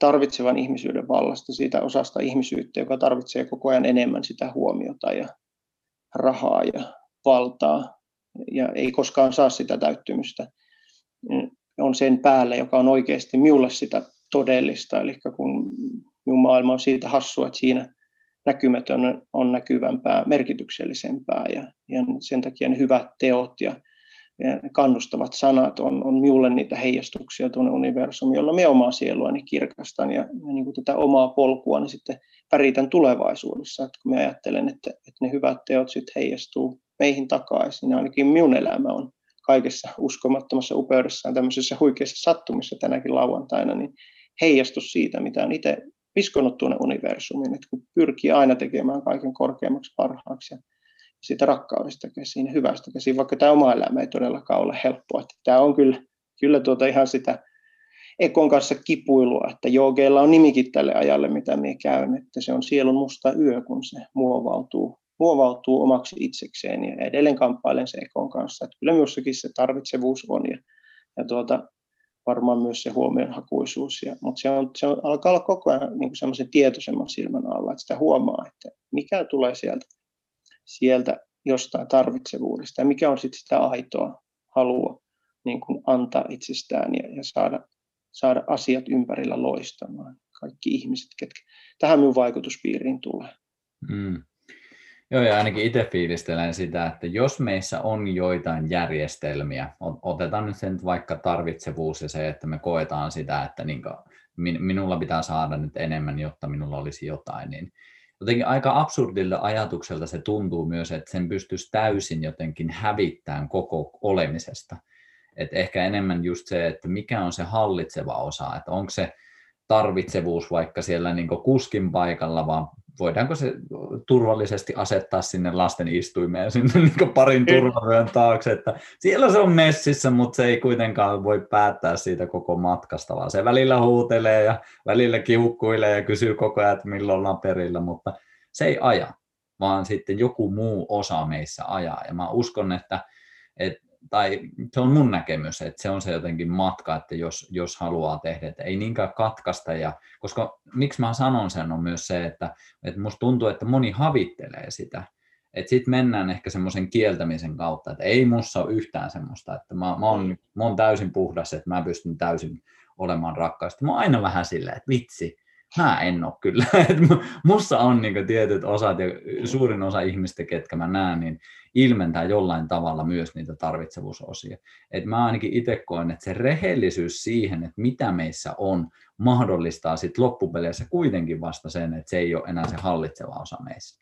tarvitsevan ihmisyyden vallasta, siitä osasta ihmisyyttä, joka tarvitsee koko ajan enemmän sitä huomiota ja rahaa ja valtaa ja ei koskaan saa sitä täyttymystä, on sen päälle, joka on oikeasti minulle sitä todellista. Eli kun minun maailma on siitä hassua, että siinä näkymätön on näkyvämpää, merkityksellisempää ja, ja sen takia ne hyvät teot ja kannustavat sanat on, on minulle niitä heijastuksia tuonne universumiin, jolla me omaa sieluani kirkastan ja, ja niin kuin tätä omaa polkua niin sitten väritän tulevaisuudessa. Että kun mä ajattelen, että, että ne hyvät teot sitten heijastuu meihin takaisin, niin ainakin minun elämä on kaikessa uskomattomassa upeudessaan tämmöisessä huikeassa sattumissa tänäkin lauantaina, niin heijastus siitä, mitä on itse piskonut tuonne universumiin, että kun pyrkii aina tekemään kaiken korkeammaksi parhaaksi ja siitä rakkaudesta käsin, hyvästä käsin, vaikka tämä oma elämä ei todellakaan ole helppoa. Että tämä on kyllä, kyllä tuota ihan sitä Ekon kanssa kipuilua, että joogeilla on nimikin tälle ajalle, mitä minä käyn, että se on sielun musta yö, kun se muovautuu, muovautuu omaksi itsekseen ja edelleen kamppailen se Ekon kanssa. Että kyllä minussakin se tarvitsevuus on ja, ja tuota, varmaan myös se huomionhakuisuus. Ja, mutta se, on, se on, alkaa olla koko ajan niin semmoisen tietoisemman silmän alla, että sitä huomaa, että mikä tulee sieltä, sieltä jostain tarvitsevuudesta ja mikä on sitten sitä aitoa halua niin kuin antaa itsestään ja, ja saada, saada asiat ympärillä loistamaan. Kaikki ihmiset, ketkä tähän minun vaikutuspiiriin tulee. Mm. Joo, ja ainakin itse fiilistelen sitä, että jos meissä on joitain järjestelmiä, otetaan nyt sen vaikka tarvitsevuus ja se, että me koetaan sitä, että niin minulla pitää saada nyt enemmän, jotta minulla olisi jotain, niin jotenkin aika absurdilta ajatukselta se tuntuu myös, että sen pystyisi täysin jotenkin hävittämään koko olemisesta. Et ehkä enemmän just se, että mikä on se hallitseva osa, että onko se tarvitsevuus vaikka siellä niin kuskin paikalla, vaan voidaanko se turvallisesti asettaa sinne lasten istuimeen sinne niin parin turvavyön taakse, että siellä se on messissä, mutta se ei kuitenkaan voi päättää siitä koko matkasta, vaan se välillä huutelee ja välillä kiukkuilee ja kysyy koko ajan, että milloin ollaan perillä, mutta se ei aja, vaan sitten joku muu osa meissä ajaa. Ja mä uskon, että, että tai se on mun näkemys, että se on se jotenkin matka, että jos, jos haluaa tehdä, että ei niinkään katkaista. Ja, koska miksi mä sanon sen on myös se, että, että musta tuntuu, että moni havittelee sitä. Että sitten mennään ehkä semmoisen kieltämisen kautta, että ei mussa ole yhtään semmoista, että mä, mä, oon, mä oon täysin puhdas, että mä pystyn täysin olemaan rakkaasti. Mä oon aina vähän silleen, että vitsi, mä en ole kyllä. mussa on niin tietyt osat ja suurin osa ihmistä, ketkä mä näen, niin ilmentää jollain tavalla myös niitä tarvitsevuusosia. Et mä ainakin itse koen, että se rehellisyys siihen, että mitä meissä on, mahdollistaa sitten loppupeleissä kuitenkin vasta sen, että se ei ole enää se hallitseva osa meissä.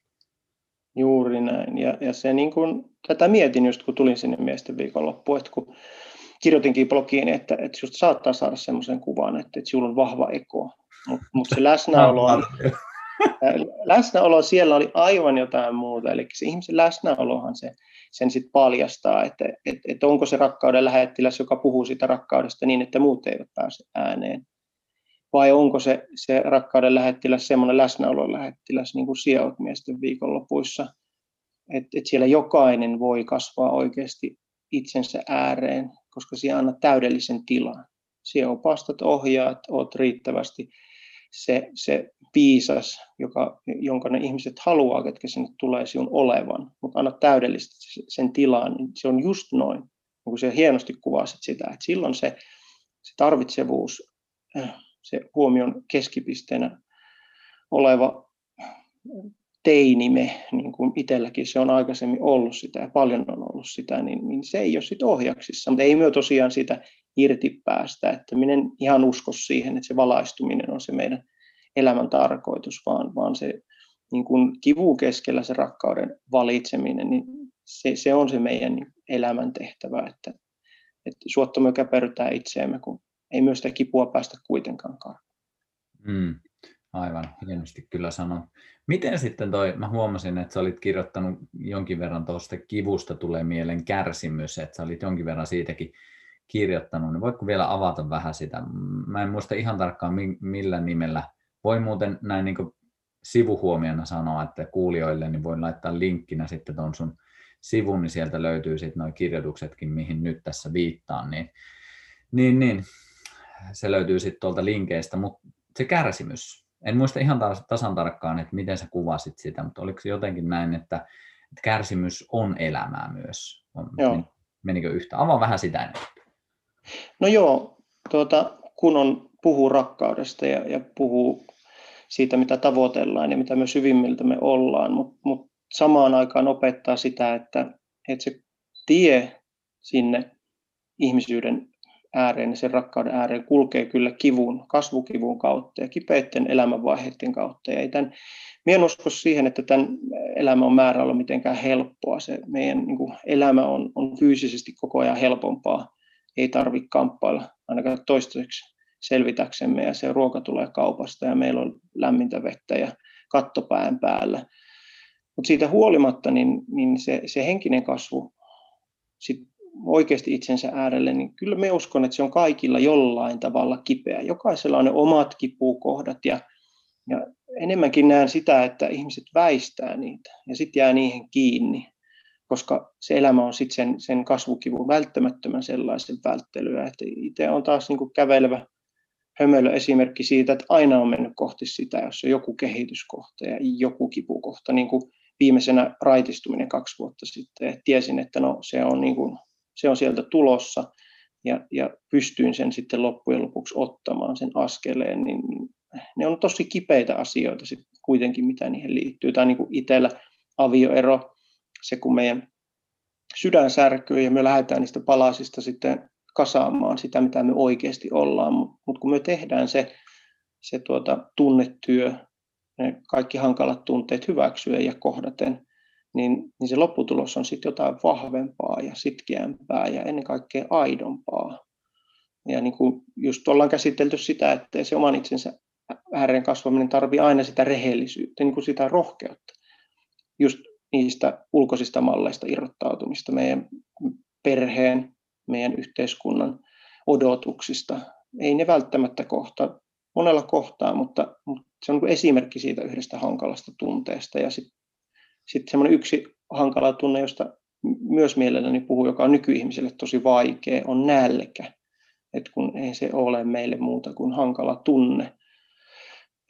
Juuri näin. Ja, ja se niin kun, tätä mietin just kun tulin sinne miesten viikonloppuun, että kun kirjoitinkin blogiin, että, että just saattaa saada semmoisen kuvan, että, että sinulla on vahva eko, mutta mut se läsnäolo on, läsnäolo siellä oli aivan jotain muuta, eli se ihmisen läsnäolohan se, sen sitten paljastaa, että et, et onko se rakkauden lähettiläs, joka puhuu siitä rakkaudesta niin, että muut eivät pääse ääneen, vai onko se, se rakkauden lähettiläs semmoinen läsnäolon lähettiläs, niin kuin siellä miesten viikonlopuissa, että et siellä jokainen voi kasvaa oikeasti itsensä ääreen, koska siellä annat täydellisen tilan. Siellä opastat, ohjaat, oot riittävästi se, se viisas, joka, jonka ne ihmiset haluaa, ketkä sinne tulee sinun olevan, mutta anna täydellisesti sen tilaan, niin se on just noin, kun se hienosti kuvasit sitä, että silloin se, se tarvitsevuus, äh, se huomion keskipisteenä oleva teinime, niin kuin itselläkin se on aikaisemmin ollut sitä ja paljon on ollut sitä, niin, niin se ei ole sitten ohjaksissa, mutta ei myö tosiaan sitä irti päästä, että minä en ihan usko siihen, että se valaistuminen on se meidän elämän tarkoitus, vaan, vaan se niin kuin kivu keskellä se rakkauden valitseminen, niin se, se on se meidän niin elämän tehtävä, että, että suotta me käperrytään itseämme, kun ei myös sitä kipua päästä kuitenkaan. Mm, aivan, hienosti kyllä sanon. Miten sitten toi, mä huomasin, että sä olit kirjoittanut jonkin verran tuosta kivusta tulee mielen kärsimys, että sä olit jonkin verran siitäkin kirjoittanut, niin voitko vielä avata vähän sitä? Mä en muista ihan tarkkaan millä nimellä. Voi muuten näin niin sivuhuomiona sanoa, että kuulijoille niin voin laittaa linkkinä sitten tuon sun sivun, niin sieltä löytyy sitten nuo kirjoituksetkin, mihin nyt tässä viittaan, niin, niin, niin se löytyy sitten tuolta linkeistä, mutta se kärsimys, en muista ihan tasan tarkkaan, että miten sä kuvasit sitä, mutta oliko se jotenkin näin, että, että kärsimys on elämää myös? On, joo. Menikö yhtä? Avaa vähän sitä ennen. No joo, tuota, kun on puhuu rakkaudesta ja, ja puhuu siitä, mitä tavoitellaan ja mitä me syvimmiltä me ollaan, mutta mut samaan aikaan opettaa sitä, että, että se tie sinne ihmisyyden ääreen ja sen rakkauden ääreen kulkee kyllä kivun, kasvukivun kautta ja kipeiden elämänvaiheiden kautta. Ja ei tämän, minä en usko siihen, että tämän elämä on määrä olla mitenkään helppoa. Se meidän niin kuin, elämä on, on fyysisesti koko ajan helpompaa. Ei tarvitse kamppailla ainakaan toistaiseksi selvitäksemme ja se ruoka tulee kaupasta ja meillä on lämmintä vettä ja kattopään päällä. Mutta siitä huolimatta niin, niin se, se henkinen kasvu sit oikeasti itsensä äärelle, niin kyllä me uskon, että se on kaikilla jollain tavalla kipeä. Jokaisella on ne omat kipukohdat ja, ja enemmänkin näen sitä, että ihmiset väistää niitä ja sitten jää niihin kiinni, koska se elämä on sitten sen, sen kasvukivun välttämättömän sellaisen välttelyä. Että itse on taas niin kuin kävelevä hömölö esimerkki siitä, että aina on mennyt kohti sitä, jos on joku kehityskohta ja joku kipukohta, niin kuin viimeisenä raitistuminen kaksi vuotta sitten. Et tiesin, että no, se, on niin kuin, se on sieltä tulossa ja, ja pystyin sen sitten loppujen lopuksi ottamaan sen askeleen, niin, niin ne on tosi kipeitä asioita sitten kuitenkin, mitä niihin liittyy. Tai niin kuin itsellä avioero, se kun meidän sydän särkyy ja me lähdetään niistä palasista sitten kasaamaan sitä, mitä me oikeasti ollaan. Mutta kun me tehdään se, se tuota, tunnetyö, ne kaikki hankalat tunteet hyväksyä ja kohdaten, niin, niin se lopputulos on sitten jotain vahvempaa ja sitkeämpää ja ennen kaikkea aidompaa. Ja niin kuin just ollaan käsitelty sitä, että se oman itsensä ääreen kasvaminen tarvii aina sitä rehellisyyttä, niin kuin sitä rohkeutta. Just niistä ulkoisista malleista irrottautumista, meidän perheen, meidän yhteiskunnan odotuksista. Ei ne välttämättä kohta, monella kohtaa, mutta, mutta se on niin esimerkki siitä yhdestä hankalasta tunteesta. Ja sitten sit semmoinen yksi hankala tunne, josta myös mielelläni puhuu, joka on nykyihmiselle tosi vaikea, on nälkä. Et kun ei se ole meille muuta kuin hankala tunne,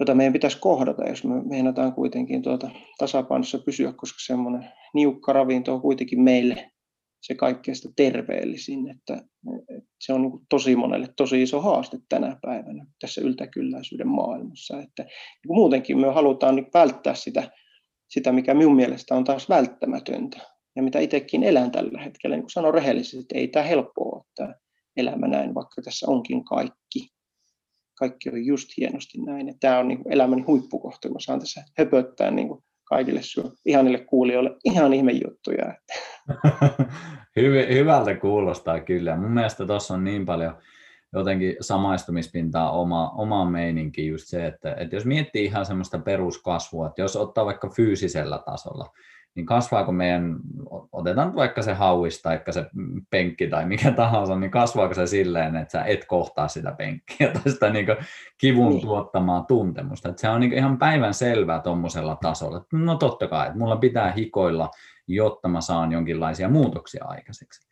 jota meidän pitäisi kohdata, jos me meinataan kuitenkin tuota tasapainossa pysyä, koska semmoinen niukka ravinto on kuitenkin meille se kaikkein terveellisin, että, että se on niin tosi monelle tosi iso haaste tänä päivänä tässä yltäkylläisyyden maailmassa, että niin muutenkin me halutaan niin välttää sitä, sitä, mikä minun mielestä on taas välttämätöntä ja mitä itsekin elän tällä hetkellä, niin kuin sanon rehellisesti, että ei tämä helppoa ole tämä elämä näin, vaikka tässä onkin kaikki. Kaikki on just hienosti näin. Että tämä on niin elämäni huippukohta, kun mä saan tässä höpöttää niin kuin kaikille sun ihanille kuulijoille ihan ihme juttuja. Hy- hyvältä kuulostaa kyllä. Mun mielestä tuossa on niin paljon jotenkin samaistumispintaa oma, omaan meininkiin just se, että, että jos miettii ihan semmoista peruskasvua, että jos ottaa vaikka fyysisellä tasolla, niin kasvaako meidän, otetaan vaikka se hauis tai se penkki tai mikä tahansa, niin kasvaako se silleen, että sä et kohtaa sitä penkkiä tai sitä niin kivun niin. tuottamaa tuntemusta. Että se on niin ihan päivän selvää tuommoisella tasolla. No totta kai, että mulla pitää hikoilla, jotta mä saan jonkinlaisia muutoksia aikaiseksi.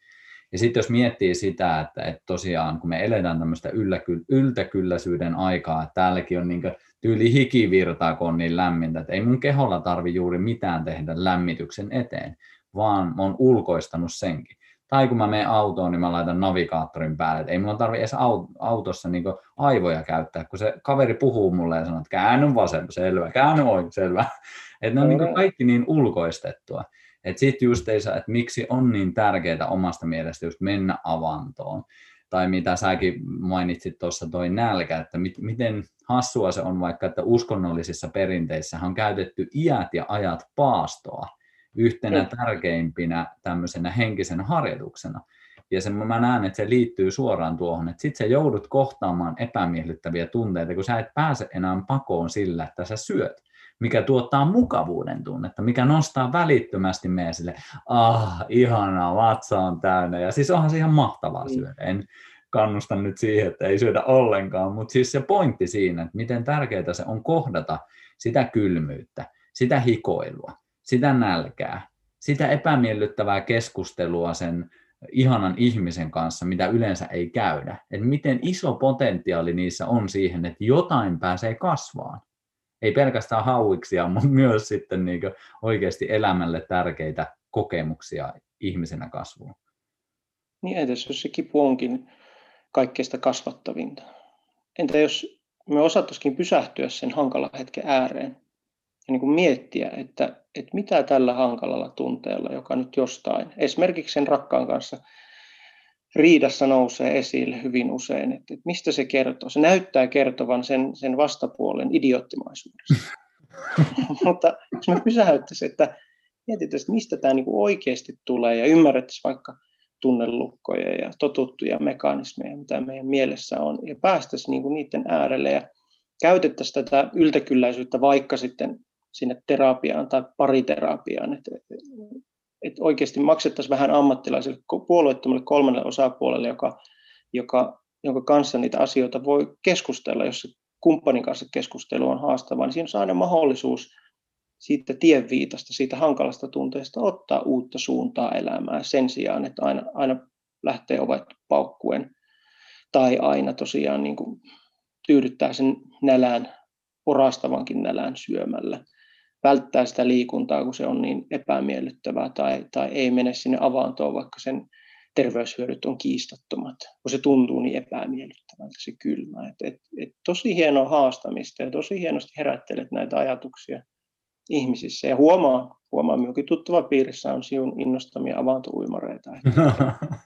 Ja sitten jos miettii sitä, että, että tosiaan kun me eletään tämmöistä yltäkylläisyyden aikaa, että täälläkin on niin tyyli hikivirtaa, kun on niin lämmintä, että ei mun keholla tarvi juuri mitään tehdä lämmityksen eteen, vaan mä oon ulkoistanut senkin. Tai kun mä menen autoon, niin mä laitan navigaattorin päälle, että ei mulla tarvi edes autossa niin aivoja käyttää, kun se kaveri puhuu mulle ja sanoo, että käänny vasemmin, selvä, käänny oikein, selvä. Että ne on niin kaikki niin ulkoistettua. Että sitten just ei saa, että miksi on niin tärkeää omasta mielestä just mennä avantoon. Tai mitä säkin mainitsit tuossa toi nälkä, että mit, miten hassua se on vaikka, että uskonnollisissa perinteissä on käytetty iät ja ajat paastoa yhtenä mm. tärkeimpinä tämmöisenä henkisen harjoituksena. Ja sen mä näen, että se liittyy suoraan tuohon, että sit sä joudut kohtaamaan epämiellyttäviä tunteita, kun sä et pääse enää pakoon sillä, että sä syöt mikä tuottaa mukavuuden tunnetta, mikä nostaa välittömästi meidän sille, ah, ihanaa, vatsa on täynnä. Ja siis onhan se ihan mahtavaa mm. syödä. En kannusta nyt siihen, että ei syödä ollenkaan, mutta siis se pointti siinä, että miten tärkeää se on kohdata sitä kylmyyttä, sitä hikoilua, sitä nälkää, sitä epämiellyttävää keskustelua sen ihanan ihmisen kanssa, mitä yleensä ei käydä. Että miten iso potentiaali niissä on siihen, että jotain pääsee kasvaan ei pelkästään hauiksia, mutta myös sitten niin oikeasti elämälle tärkeitä kokemuksia ihmisenä kasvuun. Niin entäs jos se kipu onkin kaikkeista kasvattavinta? Entä jos me osattaisikin pysähtyä sen hankalan hetken ääreen ja niin kuin miettiä, että, että mitä tällä hankalalla tunteella, joka nyt jostain, esimerkiksi sen rakkaan kanssa riidassa nousee esille hyvin usein, että, että mistä se kertoo. Se näyttää kertovan sen, sen vastapuolen idioottimaisuudesta. Mutta jos me pysäyttäisiin, että mietitään, että mistä tämä niin oikeasti tulee ja ymmärrettäisiin vaikka tunnelukkoja ja totuttuja mekanismeja, mitä meidän mielessä on, ja päästäisiin niin niiden äärelle ja käytettäisiin tätä yltäkylläisyyttä vaikka sitten sinne terapiaan tai pariterapiaan, että, että oikeasti maksettaisiin vähän ammattilaisille puolueettomalle kolmannelle osapuolelle, joka, joka, jonka kanssa niitä asioita voi keskustella, jos kumppanin kanssa keskustelu on haastavaa, niin siinä on aina mahdollisuus siitä tienviitasta, siitä hankalasta tunteesta ottaa uutta suuntaa elämään sen sijaan, että aina, aina lähtee ovet paukkuen tai aina tosiaan niin kuin tyydyttää sen nälän, orastavankin nälän syömällä. Välttää sitä liikuntaa, kun se on niin epämiellyttävää tai, tai ei mene sinne avaantoon, vaikka sen terveyshyödyt on kiistattomat, kun se tuntuu niin epämiellyttävältä se kylmä. Et, et, et tosi hienoa haastamista ja tosi hienosti herättelet näitä ajatuksia ihmisissä. Ja huomaa, huomaa minunkin tuttava piirissä on sinun innostamia avantouimareita.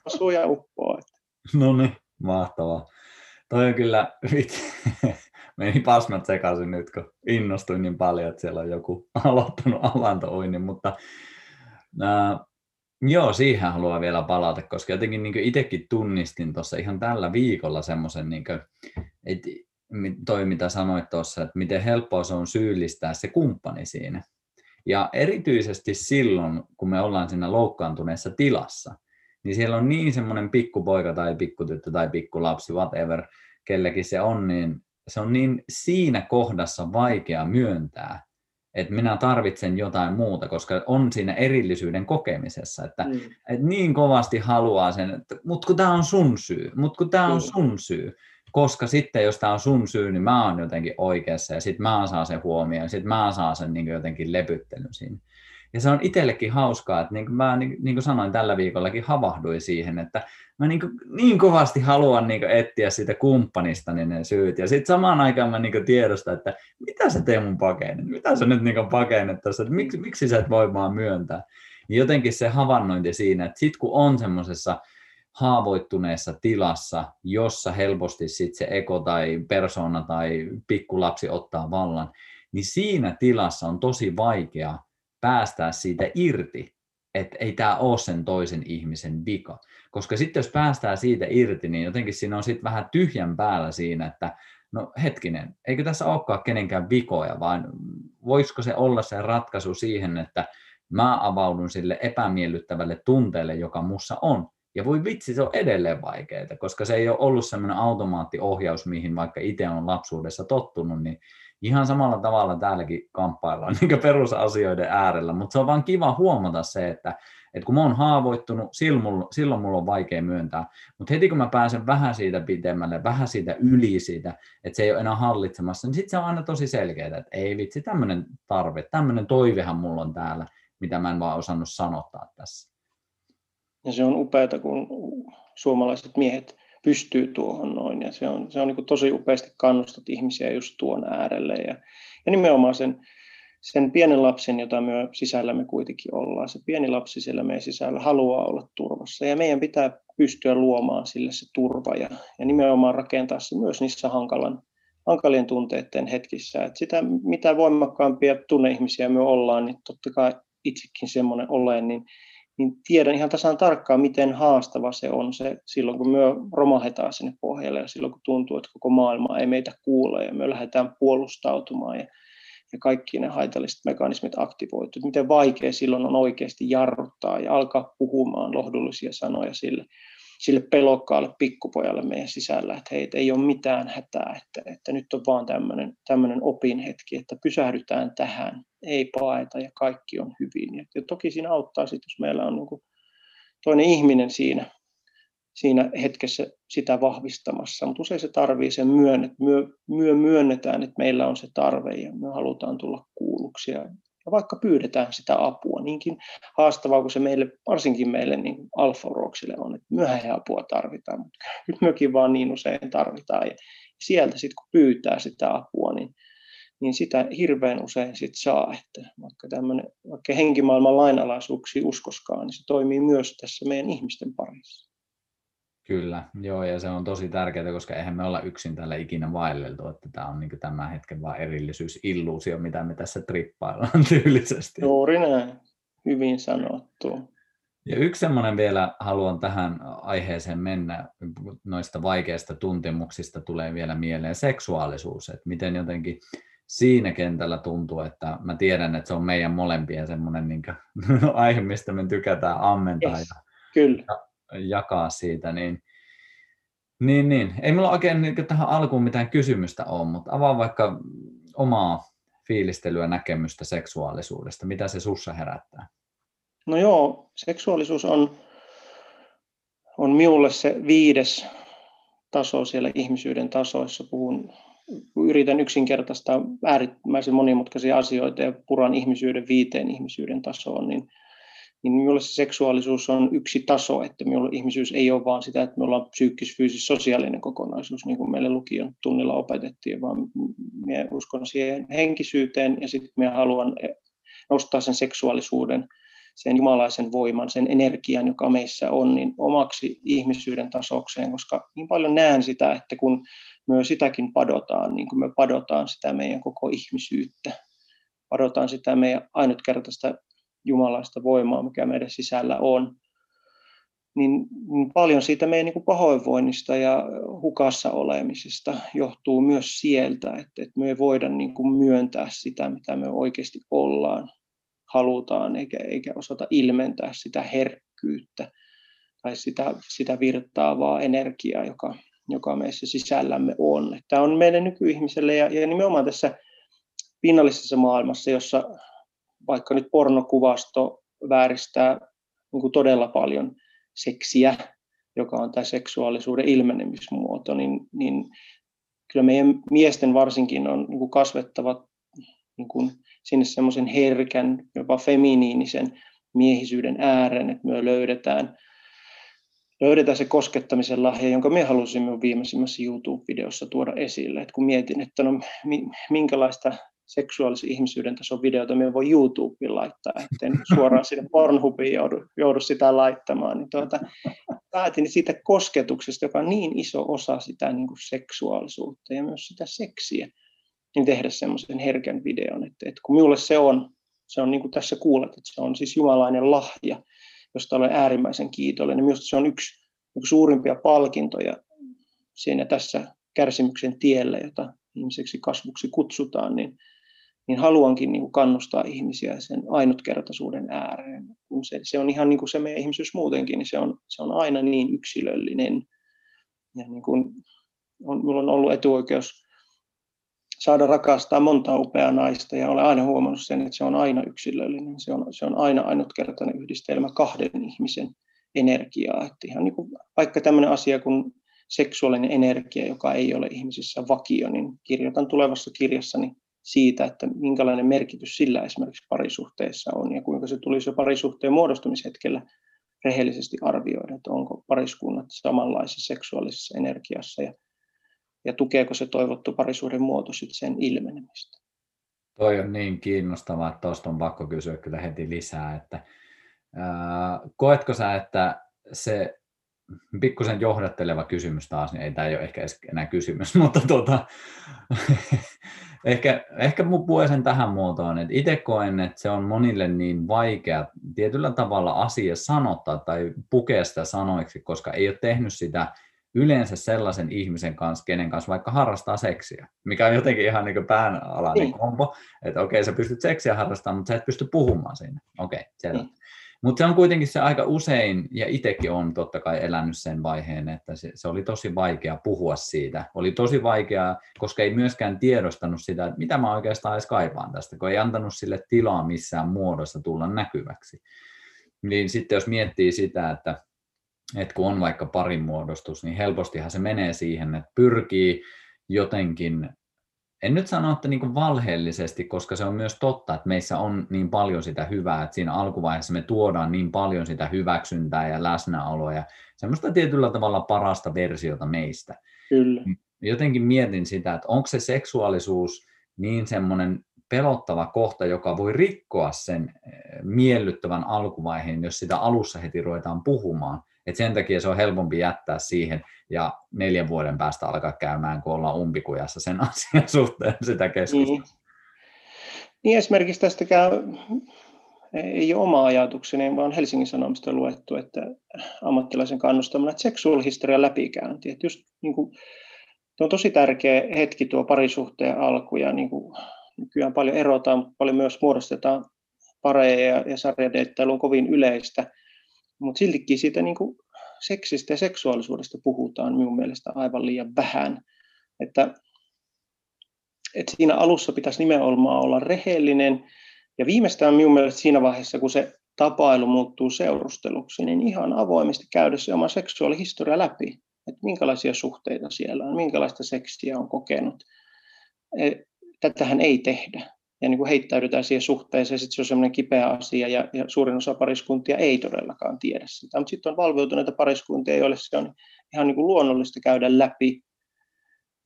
Asuu ja uppoo. No niin, mahtavaa. Toi on kyllä, meni pasmat sekaisin nyt, kun innostuin niin paljon, että siellä on joku aloittanut avantouinnin, mutta äh, joo, siihen haluan vielä palata, koska jotenkin niin itsekin tunnistin tuossa ihan tällä viikolla semmoisen, niin toi mitä sanoit tuossa, että miten helppoa se on syyllistää se kumppani siinä. Ja erityisesti silloin, kun me ollaan siinä loukkaantuneessa tilassa, niin siellä on niin semmoinen pikkupoika tai pikkutyttö tai pikkulapsi, whatever, kellekin se on, niin se on niin siinä kohdassa vaikea myöntää, että minä tarvitsen jotain muuta, koska on siinä erillisyyden kokemisessa, että, mm. että niin kovasti haluaa sen, että mutta kun tämä on sun syy, mutta kun tämä on mm. sun syy, koska sitten jos tämä on sun syy, niin mä oon jotenkin oikeassa ja sitten mä saan sen huomioon ja sitten mä saan sen niin jotenkin lepyttelyn siinä. Ja se on itsellekin hauskaa, että niin kuin mä niin, niin kuin sanoin tällä viikollakin havahduin siihen, että mä niin, kuin, niin kovasti haluan niin kuin etsiä siitä kumppanista niin ne syyt. Ja sitten samaan aikaan mä niin tiedostan, että mitä sä teet mun pakeinen, mitä sä nyt niin pakenet tuossa, että miksi, miksi sä et voi vaan myöntää. Ja jotenkin se havainnointi siinä, että sit kun on semmoisessa haavoittuneessa tilassa, jossa helposti sit se eko tai persona tai pikkulapsi ottaa vallan, niin siinä tilassa on tosi vaikea päästää siitä irti, että ei tämä ole sen toisen ihmisen vika. Koska sitten jos päästään siitä irti, niin jotenkin siinä on sitten vähän tyhjän päällä siinä, että no hetkinen, eikö tässä olekaan kenenkään vikoja, vaan voisiko se olla se ratkaisu siihen, että mä avaudun sille epämiellyttävälle tunteelle, joka mussa on, ja voi vitsi, se on edelleen vaikeaa, koska se ei ole ollut semmoinen automaattiohjaus, mihin vaikka itse on lapsuudessa tottunut, niin ihan samalla tavalla täälläkin kamppaillaan niin perusasioiden äärellä, mutta se on vaan kiva huomata se, että, että kun mä oon haavoittunut, silloin mulla, silloin mulla on vaikea myöntää, mutta heti kun mä pääsen vähän siitä pitemmälle, vähän siitä yli siitä, että se ei ole enää hallitsemassa, niin sitten se on aina tosi selkeää, että ei vitsi, tämmöinen tarve, tämmöinen toivehan mulla on täällä, mitä mä en vaan osannut sanottaa tässä. Ja se on upeaa, kun suomalaiset miehet pystyy tuohon noin. Ja se on, se on niin tosi upeasti kannustat ihmisiä just tuon äärelle. Ja, ja nimenomaan sen, sen pienen lapsen, jota me sisällämme kuitenkin ollaan, se pieni lapsi siellä meidän sisällä haluaa olla turvassa. Ja meidän pitää pystyä luomaan sille se turva ja, ja nimenomaan rakentaa se myös niissä hankalan, hankalien tunteiden hetkissä. Et sitä, mitä voimakkaampia tunneihmisiä me ollaan, niin totta kai itsekin semmoinen olen, niin niin tiedän ihan tasan tarkkaan, miten haastava se on se silloin, kun me romahetaan sinne pohjalle ja silloin, kun tuntuu, että koko maailma ei meitä kuule ja me lähdetään puolustautumaan ja, ja kaikki ne haitalliset mekanismit aktivoituu. Miten vaikea silloin on oikeasti jarruttaa ja alkaa puhumaan lohdullisia sanoja sille, sille pelokkaalle pikkupojalle meidän sisällä, että hei, ei ole mitään hätää, että, että nyt on vaan tämmöinen, opin hetki, että pysähdytään tähän, ei paeta ja kaikki on hyvin. Ja, ja toki siinä auttaa sitten, jos meillä on niin toinen ihminen siinä, siinä hetkessä sitä vahvistamassa, mutta usein se tarvii sen myön, että myö, myö myönnetään, että meillä on se tarve ja me halutaan tulla kuulluksi ja ja vaikka pyydetään sitä apua, niinkin haastavaa kuin se meille, varsinkin meille niin alfa-uroksille on, että myöhään apua tarvitaan, mutta nyt myökin vaan niin usein tarvitaan. Ja sieltä sitten kun pyytää sitä apua, niin, niin sitä hirveän usein sit saa, että vaikka tämmöinen, vaikka henkimaailman lainalaisuuksia uskoskaan, niin se toimii myös tässä meidän ihmisten parissa. Kyllä, joo, ja se on tosi tärkeää, koska eihän me olla yksin tällä ikinä vaelleltu, että tämä on niin tämän hetken vaan erillisyysilluusio, mitä me tässä trippaillaan tyylisesti. Juuri näin, hyvin sanottu. Ja yksi semmoinen vielä haluan tähän aiheeseen mennä, noista vaikeista tuntemuksista tulee vielä mieleen seksuaalisuus, että miten jotenkin siinä kentällä tuntuu, että mä tiedän, että se on meidän molempien semmoinen niin aihe, mistä me tykätään ammentaa yes, ja kyllä. Jakaa siitä, niin, niin, niin. ei mulla oikein niin tähän alkuun mitään kysymystä ole, mutta avaa vaikka omaa fiilistelyä, näkemystä seksuaalisuudesta, mitä se sussa herättää? No joo, seksuaalisuus on, on minulle se viides taso siellä ihmisyyden tasoissa. Puhun, yritän yksinkertaistaa äärimmäisen monimutkaisia asioita ja puran ihmisyyden viiteen ihmisyyden tasoon, niin, niin minulle se seksuaalisuus on yksi taso, että minulle ihmisyys ei ole vaan sitä, että me ollaan psyykkis, fyysis, sosiaalinen kokonaisuus, niin kuin meille lukion tunnilla opetettiin, vaan minä uskon siihen henkisyyteen ja sitten minä haluan nostaa sen seksuaalisuuden – sen jumalaisen voiman, sen energian, joka meissä on, niin omaksi ihmisyyden tasokseen, koska niin paljon näen sitä, että kun me sitäkin padotaan, niin kuin me padotaan sitä meidän koko ihmisyyttä, padotaan sitä meidän ainutkertaista jumalaista voimaa, mikä meidän sisällä on, niin, paljon siitä meidän niin pahoinvoinnista ja hukassa olemisesta johtuu myös sieltä, että, että me ei voida niin kuin myöntää sitä, mitä me oikeasti ollaan halutaan, eikä, eikä osata ilmentää sitä herkkyyttä tai sitä, sitä virtaavaa energiaa, joka, joka meissä sisällämme on. Tämä on meidän nykyihmiselle ja, ja nimenomaan tässä pinnallisessa maailmassa, jossa vaikka nyt pornokuvasto vääristää niin kuin todella paljon seksiä, joka on tämä seksuaalisuuden ilmenemismuoto, niin, niin kyllä meidän miesten varsinkin on niin kuin kasvettava niin kuin sinne semmoisen herkän, jopa feminiinisen miehisyyden ääreen, että me löydetään, löydetään se koskettamisen lahja, jonka me halusimme viimeisimmässä YouTube-videossa tuoda esille. Että kun mietin, että no, minkälaista seksuaalisen ihmisyyden tason videota me voi YouTubeen laittaa, etten suoraan sinne Pornhubiin joudu, joudu sitä laittamaan, niin tuota, päätin siitä kosketuksesta, joka on niin iso osa sitä niin kuin seksuaalisuutta ja myös sitä seksiä, niin tehdä semmoisen herkän videon. Että, että kun minulle se on, se on niin kuin tässä kuulet, että se on siis jumalainen lahja, josta olen äärimmäisen kiitollinen. Minusta se on yksi, yksi suurimpia palkintoja siinä tässä kärsimyksen tiellä, jota ihmiseksi kasvuksi kutsutaan, niin, niin haluankin niin kuin kannustaa ihmisiä sen ainutkertaisuuden ääreen. Kun se, se on ihan niin kuin se meidän ihmisyys muutenkin, niin se on, se on aina niin yksilöllinen. Ja niin kuin on, minulla on ollut etuoikeus saada rakastaa monta upeaa naista ja olen aina huomannut sen, että se on aina yksilöllinen, se on, se on aina ainutkertainen yhdistelmä kahden ihmisen energiaa. Että ihan niin kuin, vaikka tämmöinen asia kuin seksuaalinen energia, joka ei ole ihmisissä vakio, niin kirjoitan tulevassa kirjassani siitä, että minkälainen merkitys sillä esimerkiksi parisuhteessa on ja kuinka se tulisi jo parisuhteen muodostumishetkellä rehellisesti arvioida, että onko pariskunnat samanlaisessa seksuaalisessa energiassa ja ja tukeeko se toivottu parisuuden muoto sitten sen ilmenemistä. Toi on niin kiinnostavaa, että tuosta on pakko kysyä kyllä heti lisää, että ää, koetko sä, että se pikkusen johdatteleva kysymys taas, niin ei tämä ei ole ehkä enää kysymys, mutta tuota, ehkä, ehkä mun puhuen sen tähän muotoon, että itse koen, että se on monille niin vaikea tietyllä tavalla asia sanottaa tai pukea sitä sanoiksi, koska ei ole tehnyt sitä yleensä sellaisen ihmisen kanssa, kenen kanssa vaikka harrastaa seksiä, mikä on jotenkin ihan niin päänalainen niin. kombo, että okei, sä pystyt seksiä harrastamaan, mutta sä et pysty puhumaan siinä. Okei, selvä. Niin. Mutta se on kuitenkin se aika usein, ja itsekin on totta kai elänyt sen vaiheen, että se, se oli tosi vaikea puhua siitä. Oli tosi vaikeaa, koska ei myöskään tiedostanut sitä, että mitä mä oikeastaan edes kaipaan tästä, kun ei antanut sille tilaa missään muodossa tulla näkyväksi. Niin sitten jos miettii sitä, että että kun on vaikka parin muodostus, niin helpostihan se menee siihen, että pyrkii jotenkin, en nyt sano, että niin valheellisesti, koska se on myös totta, että meissä on niin paljon sitä hyvää, että siinä alkuvaiheessa me tuodaan niin paljon sitä hyväksyntää ja läsnäoloa ja semmoista tietyllä tavalla parasta versiota meistä. Kyllä. Jotenkin mietin sitä, että onko se seksuaalisuus niin semmoinen pelottava kohta, joka voi rikkoa sen eh, miellyttävän alkuvaiheen, jos sitä alussa heti ruvetaan puhumaan, Et sen takia se on helpompi jättää siihen ja neljän vuoden päästä alkaa käymään, kun ollaan umpikujassa sen asian suhteen sitä keskustelua. Niin. niin esimerkiksi tästä käy, ei ole oma ajatukseni, vaan Helsingin Sanomista luettu, että ammattilaisen kannustamana, että seksuaalihistoria läpikäynti. Että just niin kuin, on tosi tärkeä hetki tuo parisuhteen alku ja niin kuin, nykyään paljon erotaan, mutta paljon myös muodostetaan pareja ja, ja sarjadeittailu on kovin yleistä. Mutta siltikin siitä niin kuin seksistä ja seksuaalisuudesta puhutaan minun mielestä aivan liian vähän. Että, että siinä alussa pitäisi nimenomaan olla rehellinen ja viimeistään minun mielestä siinä vaiheessa, kun se tapailu muuttuu seurusteluksi, niin ihan avoimesti käydä se oma seksuaalihistoria läpi. Että minkälaisia suhteita siellä on, minkälaista seksiä on kokenut. E, tätähän ei tehdä ja niin kuin heittäydytään siihen suhteeseen, sitten se on semmoinen kipeä asia, ja, ja suurin osa pariskuntia ei todellakaan tiedä sitä. Mutta sitten on valveutuneita pariskuntia, joille se on ihan niin kuin luonnollista käydä läpi,